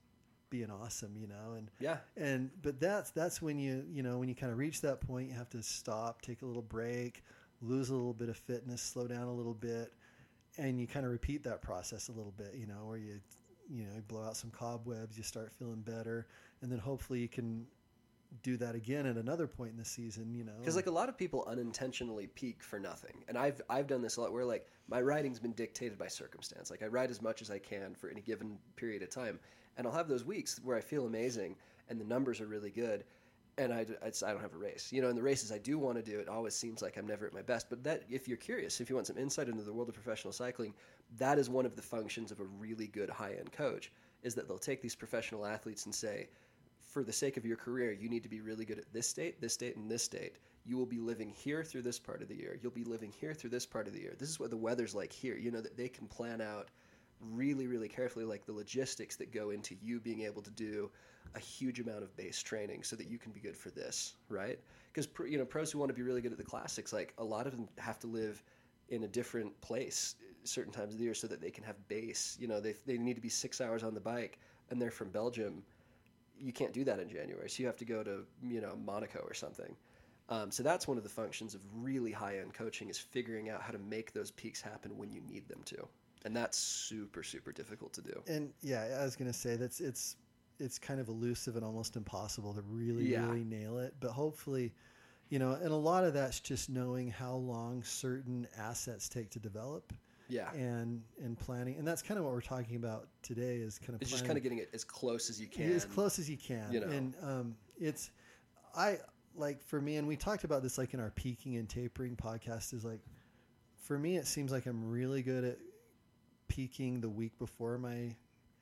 being awesome, you know. And Yeah. and but that's that's when you you know when you kind of reach that point, you have to stop, take a little break, lose a little bit of fitness, slow down a little bit, and you kind of repeat that process a little bit, you know, where you you know you blow out some cobwebs, you start feeling better, and then hopefully you can do that again at another point in the season, you know. Because like a lot of people unintentionally peak for nothing, and I've I've done this a lot. Where like my riding's been dictated by circumstance. Like I ride as much as I can for any given period of time, and I'll have those weeks where I feel amazing and the numbers are really good, and I, I, I don't have a race. You know, in the races I do want to do, it always seems like I'm never at my best. But that, if you're curious, if you want some insight into the world of professional cycling, that is one of the functions of a really good high end coach. Is that they'll take these professional athletes and say, for the sake of your career, you need to be really good at this state, this state, and this state. You will be living here through this part of the year. You'll be living here through this part of the year. This is what the weather's like here. You know that they can plan out really, really carefully, like the logistics that go into you being able to do a huge amount of base training so that you can be good for this, right? Because you know pros who want to be really good at the classics, like a lot of them have to live in a different place certain times of the year so that they can have base. You know, they they need to be six hours on the bike, and they're from Belgium you can't do that in January. So you have to go to you know Monaco or something. Um, so that's one of the functions of really high end coaching is figuring out how to make those peaks happen when you need them to, and that's super super difficult to do. and yeah, I was gonna say that's it's it's kind of elusive and almost impossible to really Yeah. really nail it. But hopefully, you know, and a lot of that's just knowing how long certain assets take to develop Yeah, and and planning, and that's kind of what we're talking about today. Is kind of it's just kind of getting it as close as you can. as close as you can. you know. And um, it's I like for me, and we talked about this like in our peaking and tapering podcast. Is like for me, it seems like I'm really good at peaking the week before my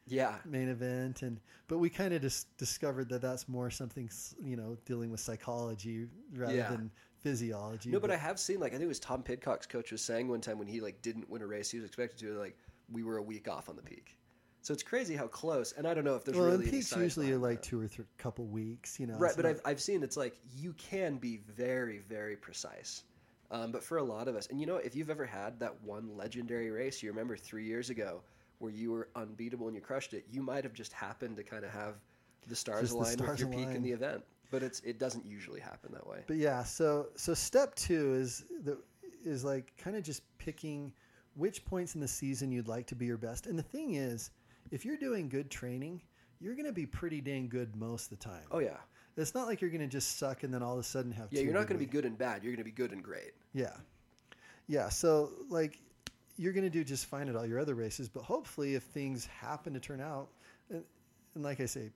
Yeah, main event and but we kind of just discovered that that's more something you know dealing with psychology rather Yeah. than physiology no, but I have seen like I think it was Tom Pidcock's coach was saying one time when he like didn't win a race he was expected to like we were a week off on the peak. So it's crazy how close, and I don't know if there's well really any peaks usually are like two or three couple weeks you know right but not- I've, I've seen it's like you can be very very precise. Um, but for a lot of us and you know if you've ever had that one legendary race you remember three years ago where you were unbeatable and you crushed it you might have just happened to kind of have the stars Just the aligned with your peak in the event but it's it doesn't usually happen that way But yeah, so so step two is the is like kind of just picking which points in the season you'd like to be your best. And the thing is, if you're doing good training, you're going to be pretty dang good most of the time. oh yeah It's not like you're going to just suck and then all of a sudden have. yeah you're not going to be good and bad you're going to be good and great Yeah, yeah. So like, you're going to do just fine at all your other races, but hopefully, if things happen to turn out, and, and like I say,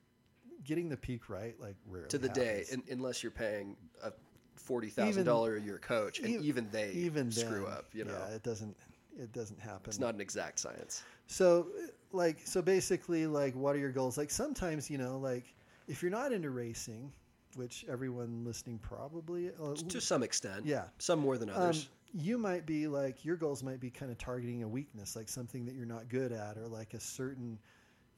getting the peak right, like rarely to the day happens. un unless you're paying a forty thousand dollar a year coach and e- even they even screw then, up you know yeah, it doesn't it doesn't happen. it's not an exact science So, like, so basically, like, what are your goals? Like, sometimes, you know, like, if you're not into racing, which everyone listening probably, uh, to some extent yeah, some more than um, others you might be like, your goals might be kind of targeting a weakness, like something that you're not good at, or like a certain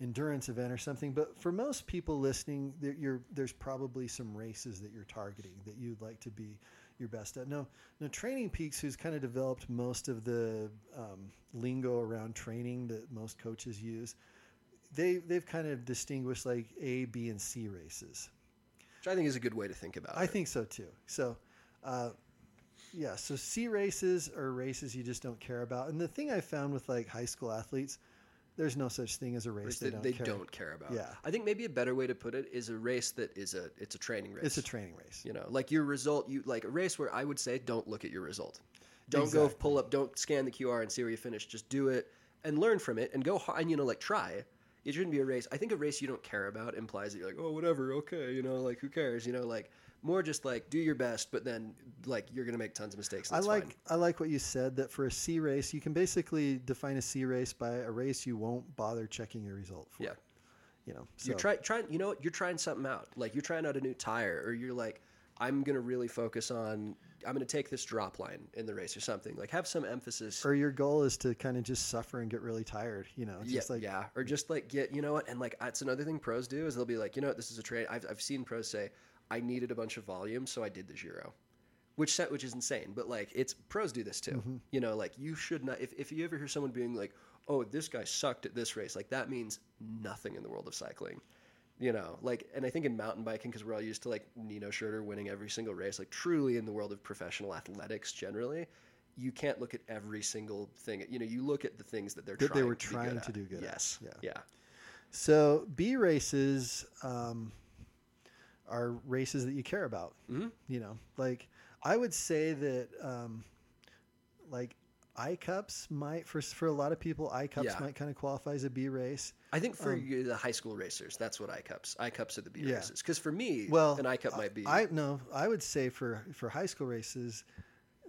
endurance event or something. But for most people listening, there, you're, there's probably some races that you're targeting that you'd like to be your best at. No, no, Training Peaks, who's kind of developed most of the um, lingo around training that most coaches use, they they've kind of distinguished like A, B, and C races. which I think is a good way to think about I it. think so too. So, uh, yeah, so C races are races you just don't care about. And the thing I found with like high school athletes, there's no such thing as a race Race they, that don't they care. don't care about. Yeah. I think maybe a better way to put it is a race that is a it's a training race. It's a training race. you know, like your result. You like a race where I would say don't look at your result. Don't go pull up. Don't scan the QR and see where you finish. Just do it and learn from it and go. And you know, like try. It shouldn't be a race. I think a race you don't care about implies that you're like, oh, whatever, okay, you know, like who cares, you know, like more just like do your best, but then like you're gonna make tons of mistakes. I like fine. I like what you said that for a C race, you can basically define a C race by a race you won't bother checking your result for. Yeah. You know, so You're trying, trying, you know, what? you're trying something out. Like you're trying out a new tire, or you're like, I'm gonna really focus on, I'm gonna take this drop line in the race or something. Like have some emphasis. or your goal is to kind of just suffer and get really tired. You know, yeah, just like yeah, or just like get, you know what? And like that's another thing pros do is they'll be like, you know what? This is a trade. I've I've seen pros say, I needed a bunch of volume, so I did the Giro. which set which is insane. But like it's pros do this too. Mm-hmm. You know, like you should not. If if you ever hear someone being like, "Oh, this guy sucked at this race," like that means nothing in the world of cycling. You know, like, and I think in mountain biking, because we're all used to like Nino Schurter winning every single race, like truly in the world of professional athletics generally, you can't look at every single thing. You know, you look at the things that they're That they trying were to be trying good to at. do good at. Yes. Yeah. Yeah. So B races um, are races that you care about. Mhm. You know, like I would say that um, like I cups might for for a lot of people I cups Yeah. might kind of qualify as a B race. I think for you, the high school racers, that's what I cups. I cups are the B Um, Yeah. races. Because for me, Well, an I cup might be. I no, I would say for for high school races,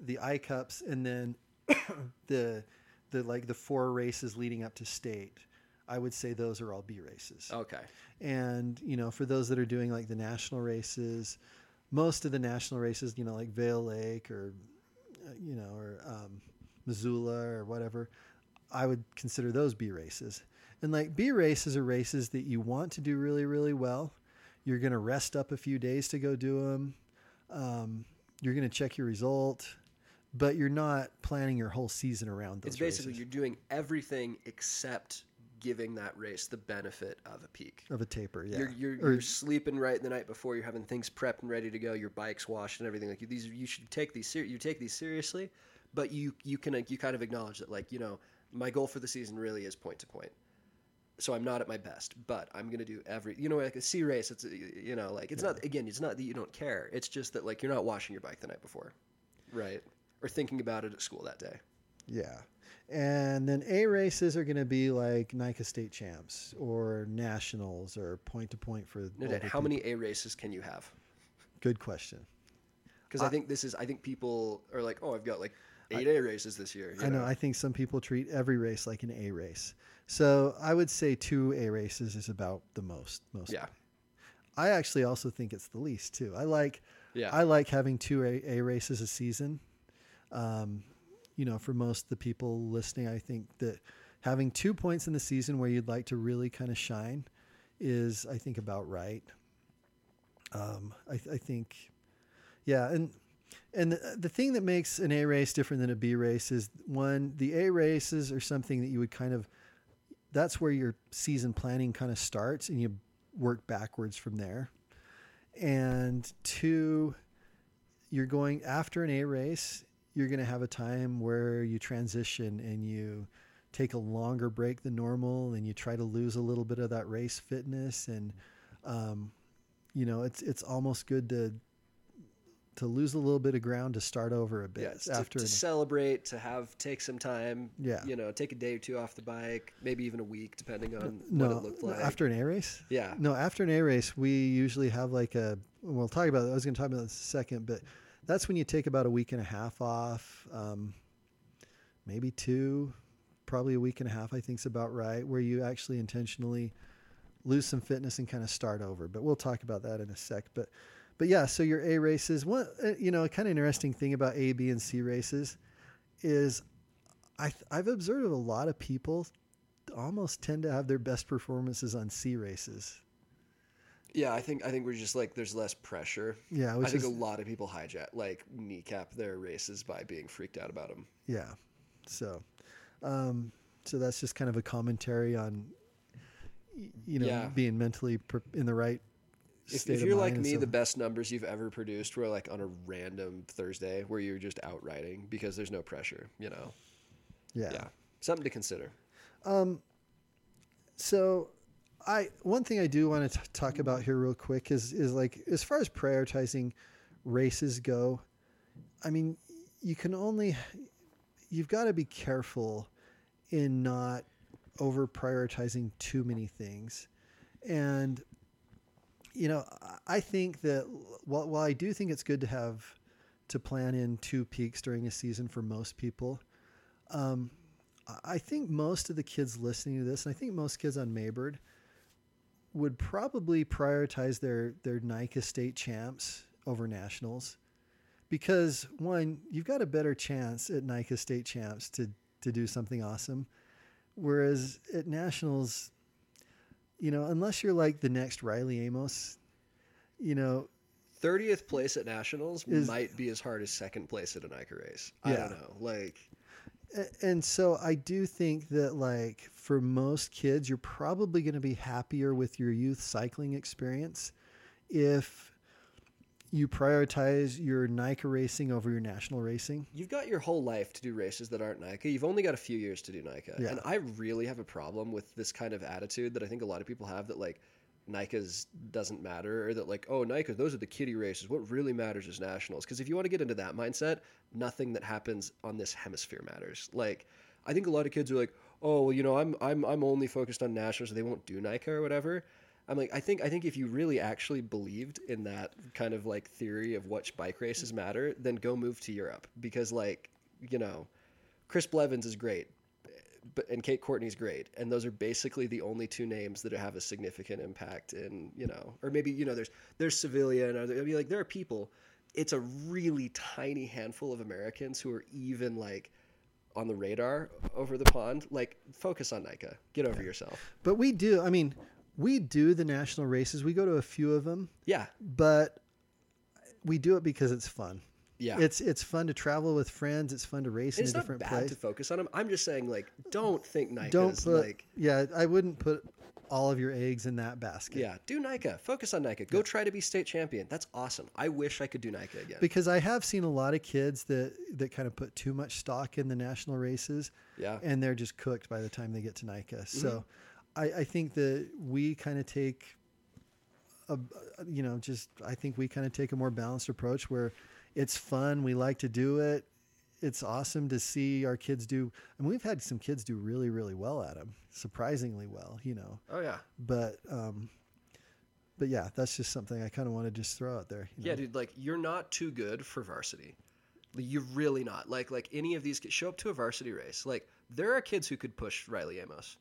the I cups and then the the like the four races leading up to state. I would say those are all B races. okay. And you know, for those that are doing like the national races, most of the national races, you know, like Vail Lake or uh, you know, or um, Missoula or whatever, I would consider those B races. And like B races are races that you want to do really, really well. You're going to rest up a few days to go do them. Um, you're going to check your result, but you're not planning your whole season around those It's basically races you're doing everything except giving that race the benefit of a peak. of a taper. Yeah. You're, you're, Or- you're sleeping right the night before. You're having things prepped and ready to go. Your bike's washed and everything. Like these, you should take these. Ser- you take these seriously, but you you can you kind of acknowledge that like you know my goal for the season really is point to point. So I'm not at my best, but I'm gonna do every. You know, like a C race. It's you know like it's not again. It's not that you don't care. It's just that like you're not washing your bike the night before, right? Or thinking about it at school that day. Yeah. And then A races are going to be like NICA state champs or nationals or point to point for. No, Dad, how people. many A races can you have? Good question. Because I, think this is. I think people are like, oh, I've got like eight A races this year. I know. I think some people treat every race like an A race. So I would say two A races is about the most. Most. Yeah. I actually also think it's the least too. I like. Yeah. I like having two A, a races a season. Um, you know, for most of the people listening, I think that having two points in the season where you'd like to really kind of shine is, I think, about right. Um, I, I think, yeah, and and the, the thing that makes an A race different than a B race is one, the A races are something that you would kind of, that's where your season planning kind of starts, and you work backwards from there. And two, you're going after an A race, you're going to have a time where you transition and you take a longer break than normal and you try to lose a little bit of that race fitness and um, you know it's it's almost good to to lose a little bit of ground to start over a bit to, after to an- celebrate, to have take some time. Yeah. You know, take a day or two off the bike, maybe even a week, depending on no what it looked like. after an A race yeah. No, after an A race, we usually have like a. We'll talk about. I was going to talk about this in a second, but that's when you take about a week and a half off, um, maybe two, probably a week and a half. I think is about right, where you actually intentionally lose some fitness and kind of start over. But we'll talk about that in a sec. But, but yeah, so your A races. One, uh, you know, a kind of interesting thing about A, B, and C races is, I I've observed a lot of people almost tend to have their best performances on C races. Yeah, I think I think we're just like there's less pressure. Yeah, I think is a lot of people hijack like kneecap their races by being freaked out about them. yeah. So, um, so that's just kind of a commentary on, you know, Yeah. being mentally in the right If, state if you're like me, so- the best numbers you've ever produced were like on a random Thursday where you're just out riding because there's no pressure. You know. yeah. Yeah. Something to consider. Um, So, I one thing I do want to talk about here real quick is is like as far as prioritizing races go. I mean, you can only you've got to be careful in not over prioritizing too many things, and you know I- think that while, while I do think it's good to have to plan in two peaks during a season for most people. Um, I think most of the kids listening to this, and I think most kids on Maybird, would probably prioritize their their NICA state champs over nationals, because one, you've got a better chance at NICA state champs to to do something awesome, whereas at nationals, you know, unless you're like the next Riley Amos, you know, 30th place at nationals Is- might be as hard as second place at a NICA race. I don't know. Like, And so I do think that like for most kids, you're probably going to be happier with your youth cycling experience if you prioritize your NICA racing over your national racing. you've got your whole life to do races that aren't NICA. You've only got a few years to do NICA. Yeah. And I really have a problem with this kind of attitude that I think a lot of people have that like NICA's doesn't matter or that like, oh, NICA, those are the kiddie races. What really matters is nationals. Because if you want to get into that mindset, nothing that happens on this hemisphere matters. Like, I think a lot of kids are like, oh, well, you know, I'm I'm I'm only focused on nationals, so they won't do NICA or whatever. I'm like, I think I think if you really actually believed in that kind of like theory of which bike races matter, then go move to Europe because like you know, Chris Blevins is great, and Kate Courtney's great, and those are basically the only two names that have a significant impact in you know, or maybe you know, there's there's and other, I mean like there are people. It's a really tiny handful of Americans who are even like on the radar over the pond. Like focus on NICA. Get over yourself. But we do, I mean, we do the national races. We go to a few of them, Yeah. but we do it because it's fun. Yeah. It's it's fun to travel with friends. It's fun to race in it's a not different bad place. to focus on them. I'm just saying, like, don't think NICA Don't is put like, yeah. I wouldn't put all of your eggs in that basket. yeah, do NICA. Focus on NICA. Go try to be state champion. That's awesome. I wish I could do NICA again. because I have seen a lot of kids that that kind of put too much stock in the national races, yeah. and they're just cooked by the time they get to NICA. Mm-hmm. So, I, I think that we kind of take a, you know, just I think we kind of take a more balanced approach where it's fun. We like to do it. It's awesome to see our kids do. I mean, we've had some kids do really, really well at them, surprisingly well. You know, Oh yeah. but um, but yeah, that's just something I kind of want to just throw out there. you Yeah, know? dude. Like, you're not too good for varsity. You're really not. Like, like any of these kids show up to a varsity race. Like, there are kids who could push Riley Amos.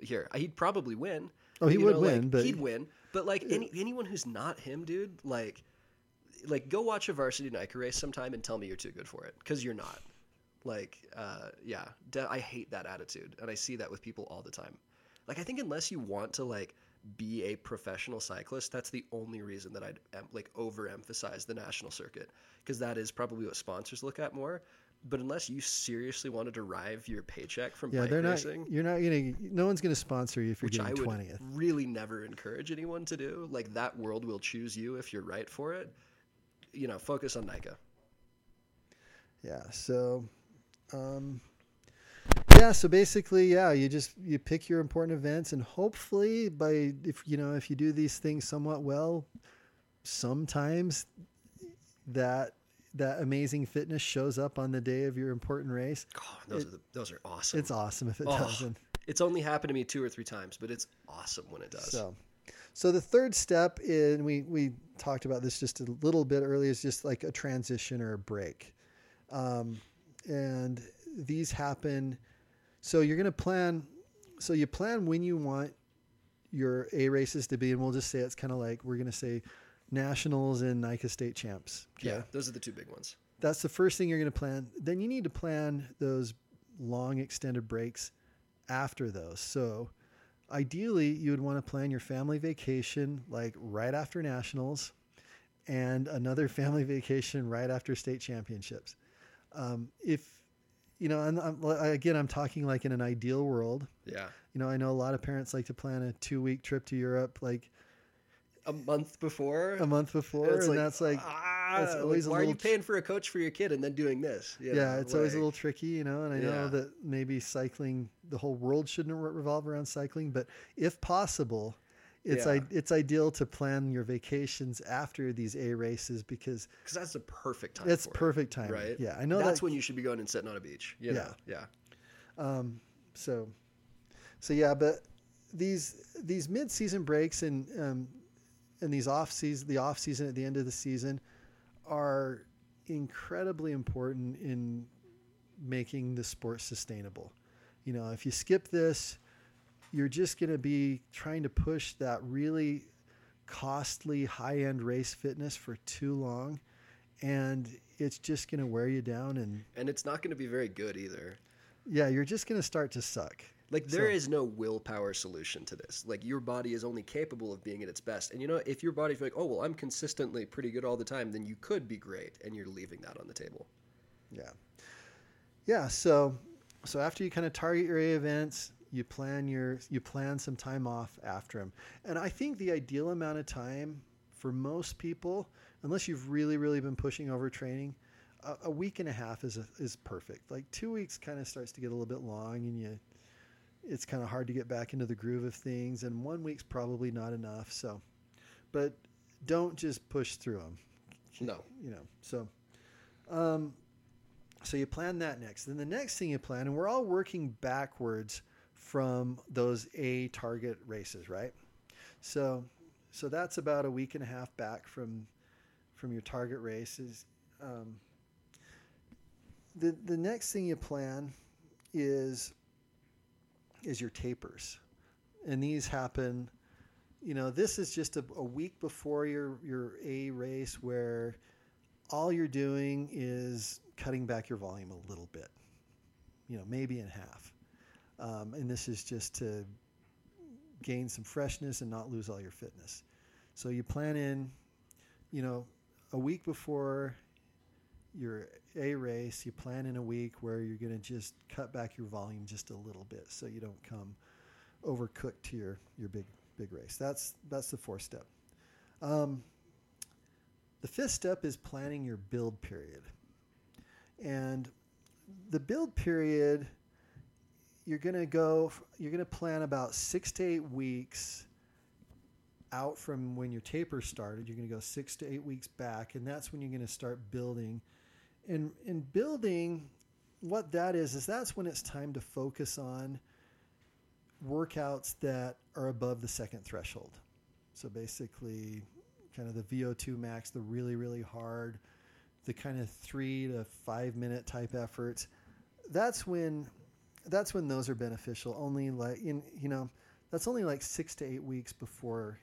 Here, he'd probably win. Oh, he You would know, like, win, but he'd win. But like any anyone who's not him, dude, like, like go watch a varsity NICA race sometime and tell me you're too good for it because you're not. Like, uh, yeah, de- I hate that attitude, and I see that with people all the time. Like, I think unless you want to like be a professional cyclist, that's the only reason that I'd em- like overemphasize the national circuit because that is probably what sponsors look at more. But unless you seriously want to derive your paycheck from yeah, bike they're not. racing, You're not gonna. No one's gonna sponsor you if you're which I getting would twentieth. really never encourage anyone to do. Like that world will choose you if you're right for it. You know, focus on NICA. Yeah. So, um, yeah. So basically, yeah, you just you pick your important events, and hopefully, by if you know if you do these things somewhat well, sometimes that that amazing fitness shows up on the day of your important race. Oh, those are the, those are awesome. It's awesome if it Oh, doesn't. It's only happened to me two or three times, but it's awesome when it does. So, so the third step and we we talked about this just a little bit earlier is just like a transition or a break, um, and these happen. So you're going to plan. So you plan when you want your A races to be, and we'll just say it's kind of like we're going to say nationals and NICA state champs. yeah, those are the two big ones. that's the first thing you're going to plan. Then you need to plan those long extended breaks after those. So ideally, you would want to plan your family vacation like right after nationals and another family vacation right after state championships. Um, if you know, and I'm, again, I'm talking like in an ideal world. Yeah, You know, I know a lot of parents like to plan a two week trip to Europe like a month before. a month before, it's and that's like ah, like, always why are you tr- paying for a coach for your kid and then doing this? You yeah, know, it's always a little tricky, you know. And I know that maybe cycling, the whole world shouldn't revolve around cycling, but if possible, it's Yeah. I, it's ideal to plan your vacations after these A races because because that's the perfect time. it's perfect timing. right? Yeah, I know that's that. when you should be going and sitting on a beach. You know? yeah. um, so, so yeah, but these these mid season breaks and um, and these off season, the off season at the end of the season, are incredibly important in making the sport sustainable. You know, if you skip this, you're just going to be trying to push that really costly high end race fitness for too long, and it's just going to wear you down and And it's not going to be very good either. yeah, you're just going to start to suck. Like there So- is no willpower solution to this. Like your body is only capable of being at its best. And you know, if your body's like, oh well, I'm consistently pretty good all the time, then you could be great, and you're leaving that on the table. Yeah. Yeah. So, so after you kind of target your A events, you plan your you plan some time off after them, and I think the ideal amount of time for most people, unless you've really really been pushing over training, a, a week and a half is a, is perfect. Like two weeks kind of starts to get a little bit long, and you it's kind of hard to get back into the groove of things, and one week's probably not enough. So, but don't just push through them No. you know so um so you plan that next then the next thing you plan and we're all working backwards from those a target races right so so that's about a week and a half back from from your target races um, the the next thing you plan is is your tapers. And these happen you know this is just a, a week before your your a race where all you're doing is cutting back your volume a little bit you know maybe in half. Um, and this is just to gain some freshness and not lose all your fitness. So you plan in you know a week before your a race you plan in a week where you're going to just cut back your volume just a little bit so you don't come overcooked to your your big big race. That's that's the fourth step. Um, the fifth step is planning your build period. And the build period you're going to go you're going to plan about six to eight weeks out from when your taper started. You're going to go six to eight weeks back and that's when you're going to start building and in building what that is is that's when it's time to focus on workouts that are above the second threshold. So basically kind of the vo2 max the really really hard the kind of three to five minute type efforts. That's when that's when those are beneficial. Only like in you know that's only like six to eight weeks before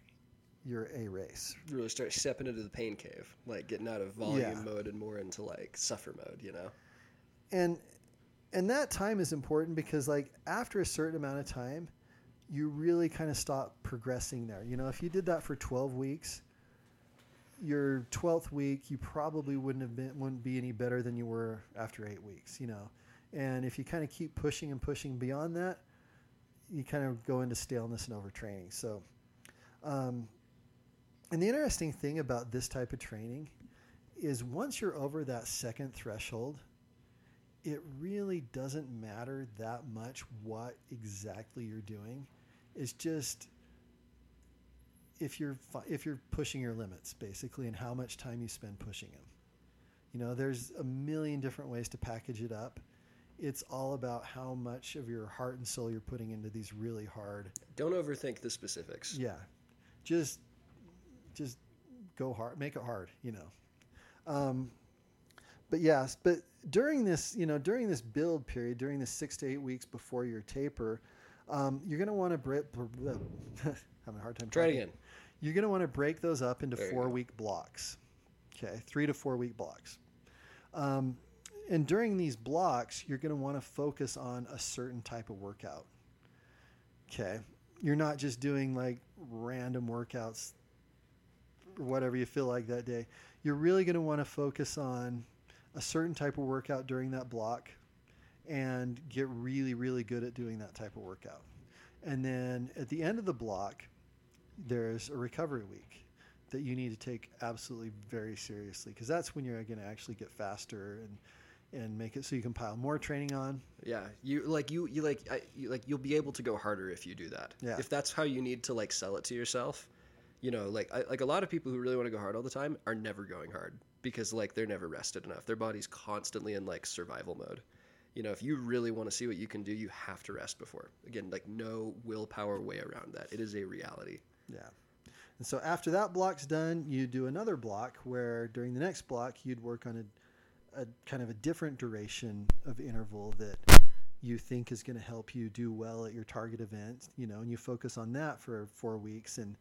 your a race Really start stepping into the pain cave, like getting out of volume Yeah. mode and more into like suffer mode. You know. and and that time is important because like after a certain amount of time you really kind of stop progressing there you know if you did that for 12 weeks your 12th week you probably wouldn't have been wouldn't be any better than you were after eight weeks you know and if you kind of keep pushing and pushing beyond that you kind of go into staleness and overtraining so um, and the interesting thing about this type of training is once you're over that second threshold it really doesn't matter that much what exactly you're doing. It's just if you're if you're pushing your limits basically and how much time you spend pushing them. You know, there's a million different ways to package it up. It's all about how much of your heart and soul you're putting into these really hard. Don't overthink the specifics. Yeah. Just just go hard, make it hard, you know. Um, but yes, but during this, you know, during this build period, during the six to eight weeks before your taper, um, you're going to want to break. having a hard time. Try talking. again. You're going to want to break those up into There four week blocks. Okay, three to four week blocks. Um, and during these blocks, you're going to want to focus on a certain type of workout. Okay, you're not just doing like random workouts or whatever you feel like that day. You're really going to want to focus on a certain type of workout during that block and get really, really good at doing that type of workout. And then at the end of the block, there's a recovery week that you need to take absolutely very seriously because that's when you're going to actually get faster and and make it so you can pile more training on. Yeah, you like you you like I, you, like you'll be able to go harder if you do that. Yeah. If that's how you need to like sell it to yourself, you know, like I, like a lot of people who really want to go hard all the time are never going hard because like they're never rested enough. Their body's constantly in like survival mode. You know, if you really want to see what you can do, you have to rest before. Again, like no willpower way around that. It is a reality. Yeah. And so after that block's done, you do another block where during the next block you'd work on a, a kind of a different duration of interval that you think is going to help you do well at your target event, you know, and you focus on that for 4 weeks and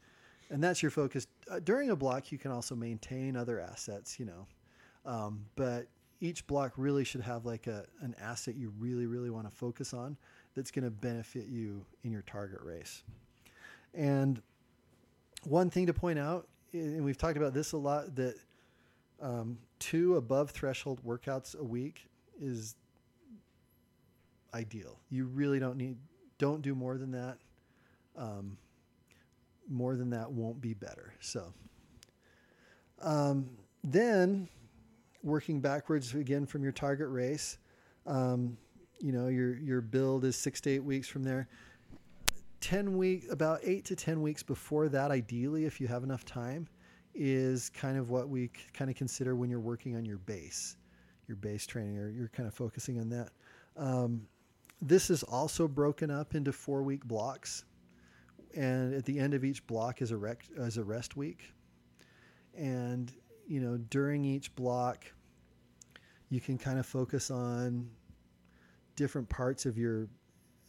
and that's your focus. Uh, during a block you can also maintain other assets, you know. Um, but each block really should have like a an asset you really really want to focus on that's going to benefit you in your target race. And one thing to point out, and we've talked about this a lot, that um, two above threshold workouts a week is ideal. You really don't need, don't do more than that. Um, more than that won't be better. So, um, then working backwards again from your target race, um, you know, your, your build is six to eight weeks from there. 10 week, about eight to 10 weeks before that, ideally, if you have enough time, is kind of what we kind of consider when you're working on your base, your base training, or you're kind of focusing on that. Um, this is also broken up into four week blocks. And at the end of each block is a, rec- is a rest week. And, you know, during each block, you can kind of focus on different parts of your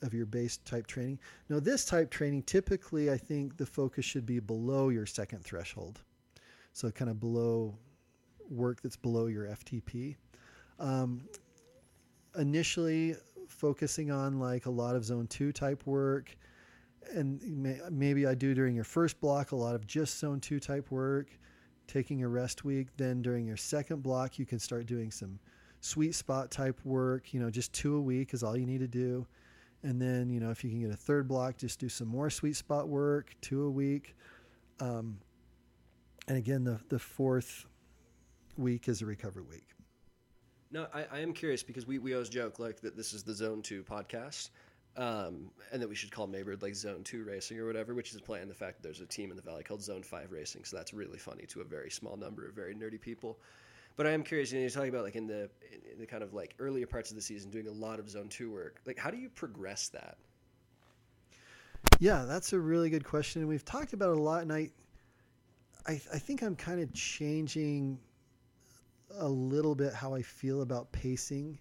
of your base type training. Now, this type training, typically, I think the focus should be below your second threshold. So, kind of below work that's below your FTP. Um, initially, focusing on like a lot of zone two type work. And may, maybe I do during your first block a lot of just zone two type work, taking a rest week. Then during your second block, you can start doing some sweet spot type work. You know, just two a week is all you need to do. And then, you know, if you can get a third block, just do some more sweet spot work, two a week. Um, and again, the, the fourth week is a recovery week. No, I, I am curious because we, we always joke like that this is the Zone 2 podcast. Um, and that we should call Maybird like Zone 2 Racing or whatever, which is playing the fact that there's a team in the Valley called Zone 5 Racing. So that's really funny to a very small number of very nerdy people. But I am curious, you know, you're talking about like in the in the kind of like earlier parts of the season doing a lot of zone two work. Like how do you progress that? Yeah, that's a really good question. And we've talked about it a lot and I I, I think I'm kind of changing a little bit how I feel about pacing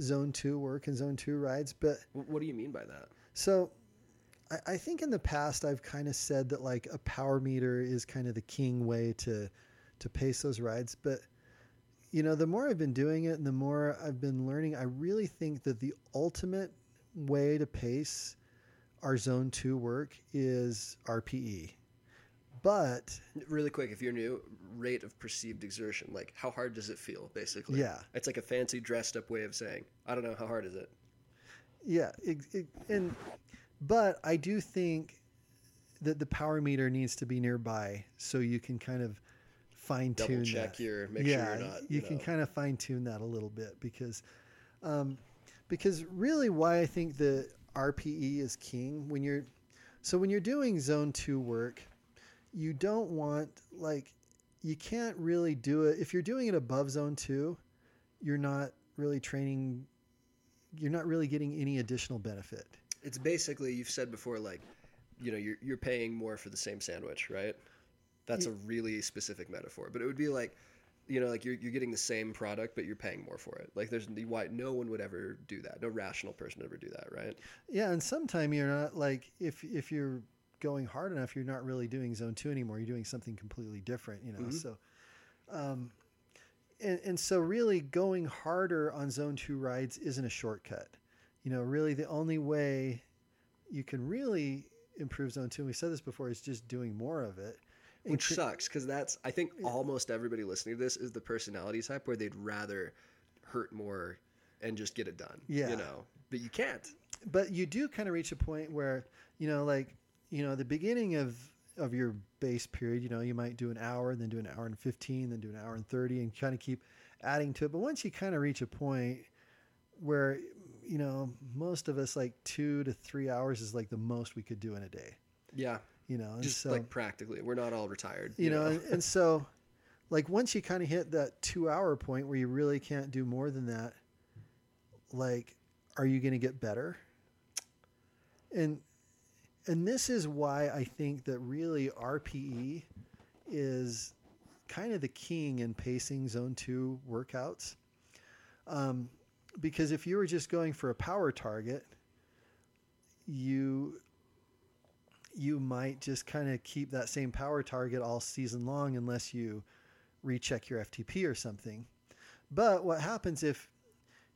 zone two work and zone two rides. But what do you mean by that? So I, I think in the past I've kind of said that like a power meter is kind of the king way to to pace those rides. But you know, the more I've been doing it and the more I've been learning, I really think that the ultimate way to pace our zone two work is RPE. But really quick, if you're new, rate of perceived exertion, like how hard does it feel, basically? Yeah, it's like a fancy dressed up way of saying, I don't know how hard is it. Yeah, it, it, and but I do think that the power meter needs to be nearby so you can kind of fine tune check that. your make yeah, sure you're not. You, You, can know. kind of fine tune that a little bit because, um, because really why I think the RPE is king when you're, so when you're doing zone two work, you don't want like, you can't really do it if you're doing it above zone two, you're not really training. You're not really getting any additional benefit. It's basically you've said before, like, you know, you're you're paying more for the same sandwich, right? That's a really specific metaphor, but it would be like, you know, like you're you're getting the same product, but you're paying more for it. Like, there's why no one would ever do that. No rational person would ever do that, right? Yeah, and sometime you're not like if if you're going hard enough, you're not really doing zone two anymore. You're doing something completely different, you know. Mhm. So, um, and and so really going harder on zone two rides isn't a shortcut. You know, really the only way you can really improve zone two. And we said this before is just doing more of it. And Which sucks because that's I think almost everybody listening to this is the personality type where they'd rather hurt more and just get it done. Yeah. you know, but you can't. but you do kind of reach a point where you know like you know the beginning of of your base period you know you might do an hour then do an hour and 15 then do an hour and 30 and kind of keep adding to it. But once you kind of reach a point where you know most of us like two to three hours is like the most we could do in a day. Yeah, you know just so like practically, we're not all retired. you know and, and so like once you kind of hit that two hour point where you really can't do more than that like are you going to get better? And and this is why i think that really rpe is kind of the king in pacing zone 2 workouts um, because if you were just going for a power target you you might just kind of keep that same power target all season long unless you recheck your FTP or something. But what happens if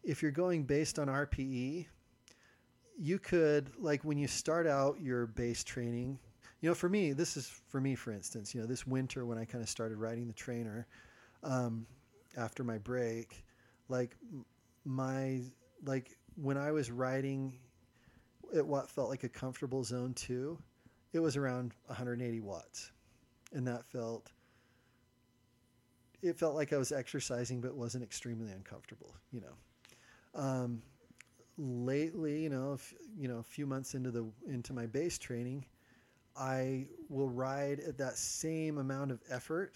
if you're going based on RPE, you could like when you start out your base training you know for me this is for me for instance you know this winter when i kind of started riding the trainer um, after my break like my like when i was riding at what felt like a comfortable zone two it was around 180 watts. And that felt it felt like i was exercising but wasn't extremely uncomfortable you know? Um, lately, you know, if, you know, a few months into the into my base training, I will ride at that same amount of effort,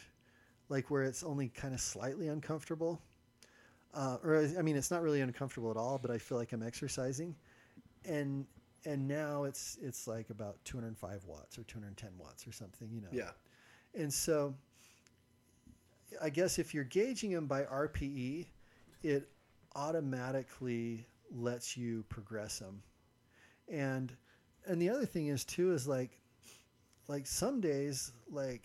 like where it's only kind of slightly uncomfortable. Uh, or I mean, it's not really uncomfortable at all, but I feel like I'm exercising, and and now it's it's like about 205 watts or 210 watts or something, you know. Yeah. And so, I guess if you're gauging them by RPE, it automatically lets you progress them. And and the other thing is too is like like some days like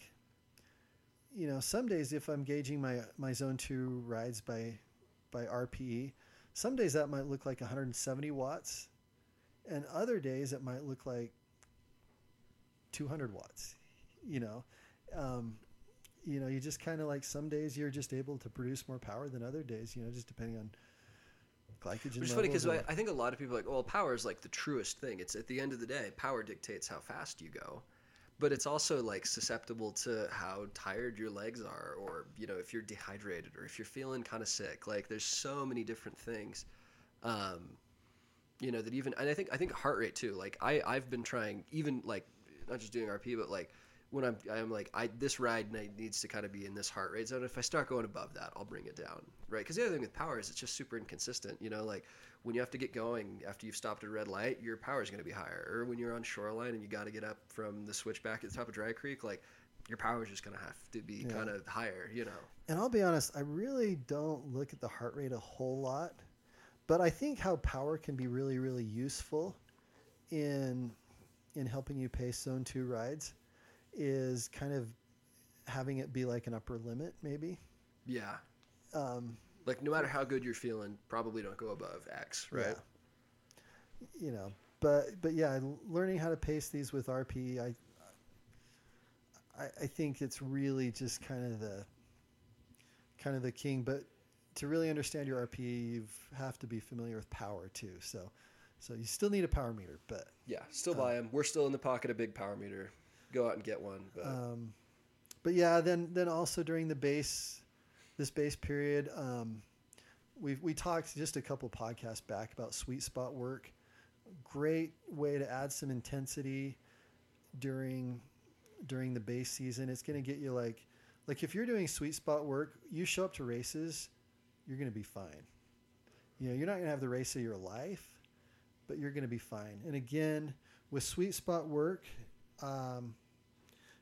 you know some days if I'm gauging my my zone 2 rides by by RPE, some days that might look like 170 watts and other days it might look like 200 watts, you know. Um, you know, you just kind of like some days you're just able to produce more power than other days, you know, just depending on glycogen. Which is funny because I, I think a lot of people are like, well, power is like the truest thing. It's at the end of the day, power dictates how fast you go, but it's also like susceptible to how tired your legs are, or you know, if you're dehydrated, or if you're feeling kind of sick. Like, there's so many different things. Um, you know that even and I think I think heart rate too. Like I I've been trying even like not just doing RP, but like when I'm I'm like I this ride needs to kind of be in this heart rate zone. If I start going above that, I'll bring it down, right? Because the other thing with power is it's just super inconsistent. You know, like when you have to get going after you've stopped at a red light, your power is going to be higher. Or when you're on shoreline and you got to get up from the switchback at the top of Dry Creek, like your power is just going to have to be yeah. kind of higher. You know. And I'll be honest, I really don't look at the heart rate a whole lot, but I think how power can be really really useful in in helping you pace zone two rides is kind of having it be like an upper limit, maybe. Yeah. Um, like no matter how good you're feeling, probably don't go above X, right? Yeah. You know, but but yeah, learning how to pace these with RP, I, I I think it's really just kind of the kind of the king. But to really understand your RP, you have to be familiar with power too. So so you still need a power meter, but yeah, still buy them. We're still in the pocket of big power meter go out and get one. But, um, but yeah, then then also during the base, this base period, um, we we talked just a couple podcasts back about sweet spot work. Great way to add some intensity during during the base season. It's going to get you like like if you're doing sweet spot work, you show up to races, you're going to be fine. You know, you're not going to have the race of your life, but you're going to be fine. And again, with sweet spot work, um,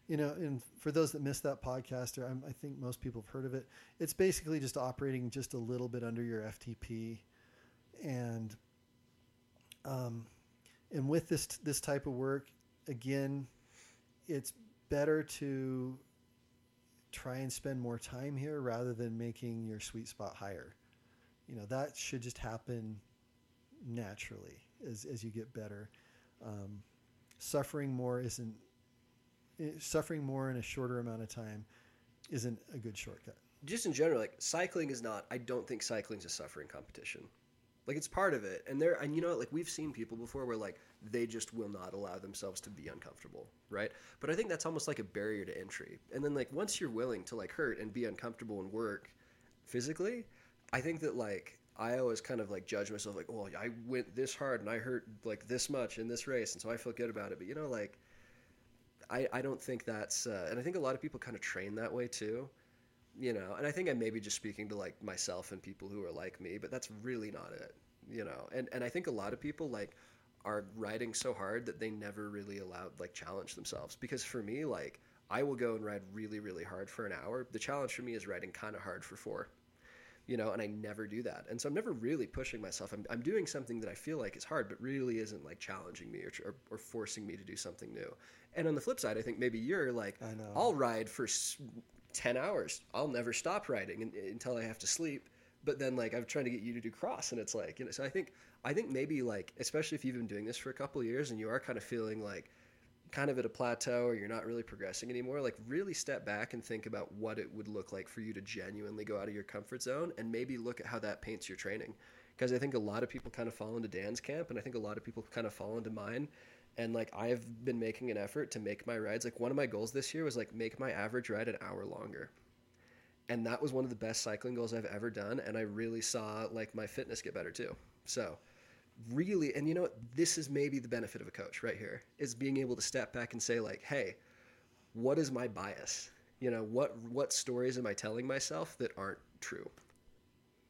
you know, and for those that missed that podcast, or i think most people have heard of it. It's basically just operating just a little bit under your FTP, and um, and with this this type of work, again, it's better to try and spend more time here rather than making your sweet spot higher. You know, that should just happen naturally as as you get better. Um, suffering more isn't eh, suffering more in a shorter amount of time isn't a good shortcut. Just in general, like cycling is not. I don't think cycling is a suffering competition. Like it's part of it, and there, and you know, like we've seen people before where like they just will not allow themselves to be uncomfortable, right? But I think that's almost like a barrier to entry. And then like once you're willing to like hurt and be uncomfortable and work physically, I think that like I always kind of like judge myself like, well, I went this hard and I hurt like this much in this race, and so I feel good about it. But you know, like, I I don't think that's, uh, and I think a lot of people kind of train that way too, you know. And I think I may be just speaking to like myself and people who are like me, but that's really not it, you know. And and I think a lot of people like are riding so hard that they never really allowed like challenge themselves. Because for me, like, I will go and ride really really hard for an hour. The challenge for me is riding kind of hard for four you know, and I never do that. And so I'm never really pushing myself. I'm, I'm doing something that I feel like is hard, but really isn't like challenging me or, or, or forcing me to do something new. And on the flip side, I think maybe you're like, I know. I'll ride for 10 hours. I'll never stop riding until I have to sleep. but then like I'm trying to get you to do cross, and it's like you know. So I think I think maybe like especially if you've been doing this for a couple of years and you are kind of feeling like kind of at a plateau or you're not really progressing anymore, like really step back and think about what it would look like for you to genuinely go out of your comfort zone and maybe look at how that paints your training. Because I think a lot of people kind of fall into Dan's camp and I think a lot of people kind of fall into mine. And like I've been making an effort to make my rides like one of my goals this year was like make my average ride an hour longer. And that was one of the best cycling goals I've ever done and I really saw like my fitness get better too. So really and you know what? This is maybe the benefit of a coach right here is being able to step back and say like hey what is my bias? You know what what stories am i telling myself that aren't true?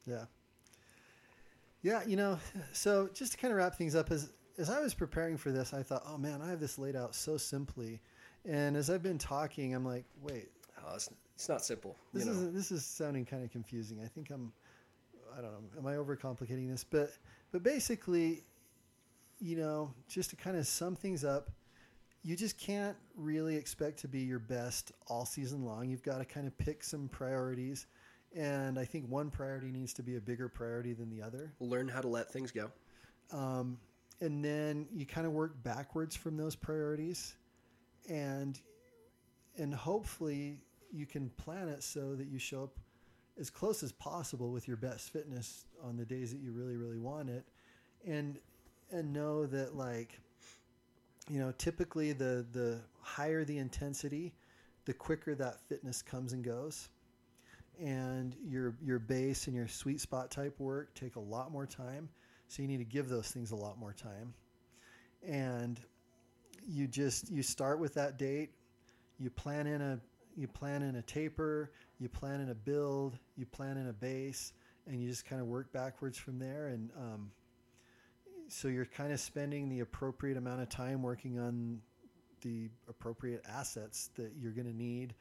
Yeah. Yeah you know so just to kind of wrap things up as as i was preparing for this i thought oh man i have this laid out so simply. And as i've been talking i'm like wait oh, it's, it's not simple this is this is sounding kind of confusing. I think i'm i don't know am i overcomplicating this? But but basically, you know, just to kind of sum things up, you just can't really expect to be your best all season long. You've got to kind of pick some priorities. And I think one priority needs to be a bigger priority than the other. Learn how to let things go. Um, and then you kind of work backwards from those priorities. And and hopefully you can plan it so that you show up as close as possible with your best fitness on the days that you really really want it. And and know that like you know typically the the higher the intensity the quicker that fitness comes and goes. And your your base and your sweet spot type work take a lot more time. So you need to give those things a lot more time. And you just you start with that date you plan in a you plan in a taper you plan in a build you plan in a base and you just kind of work backwards from there. And um, so you're kind of spending the appropriate amount of time working on the appropriate assets that you're going to need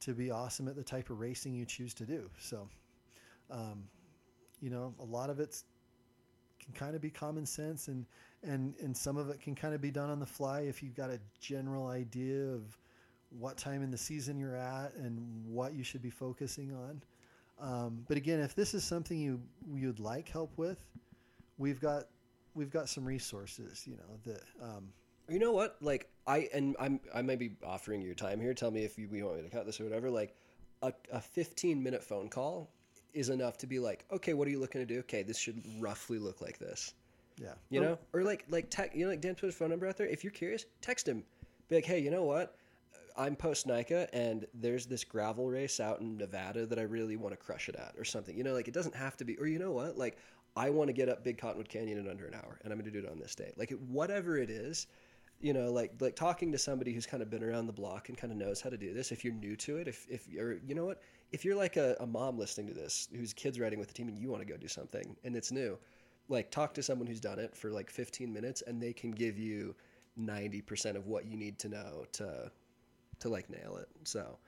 to be awesome at the type of racing you choose to do. So, um, you know, a lot of it can kind of be common sense, and and and some of it can kind of be done on the fly if you've got a general idea of what time in the season you're at and what you should be focusing on. Um, but again, if this is something you you'd like help with, we've got we've got some resources. You know that. Um, you know what? Like I and I'm I may be offering your time here. Tell me if you, you want me to cut this or whatever. Like a, a 15 minute phone call is enough to be like, okay, what are you looking to do? Okay, this should roughly look like this. Yeah. You know, or like like tech, you know, like Dan put his phone number out there. If you're curious, text him. Be like, hey, you know what? I'm post NICA and there's this gravel race out in Nevada that I really want to crush it at or something. You know, like it doesn't have to be, or you know what? Like I want to get up Big Cottonwood Canyon in under an hour and I'm going to do it on this day. Like whatever it is, you know, like like talking to somebody who's kind of been around the block and kind of knows how to do this. If you're new to it, if if you're, you know what, if you're like a, a mom listening to this whose kids riding with the team and you want to go do something and it's new, like talk to someone who's done it for like 15 minutes and they can give you 90% of what you need to know to to like nail it. So,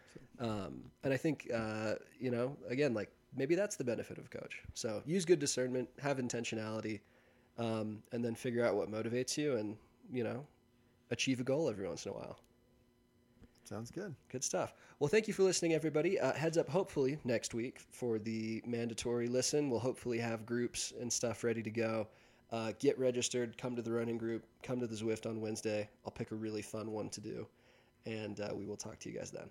um, and I think uh, you know, again, like maybe that's the benefit of coach. So use good discernment, have intentionality, um, and then figure out what motivates you, and you know, achieve a goal every once in a while. Sounds good. Good stuff. Well, thank you for listening, everybody. Uh, heads up, hopefully next week for the mandatory listen, we'll hopefully have groups and stuff ready to go. Uh, get registered, come to the running group, come to the Zwift on Wednesday. I'll pick a really fun one to do and uh, we will talk to you guys then.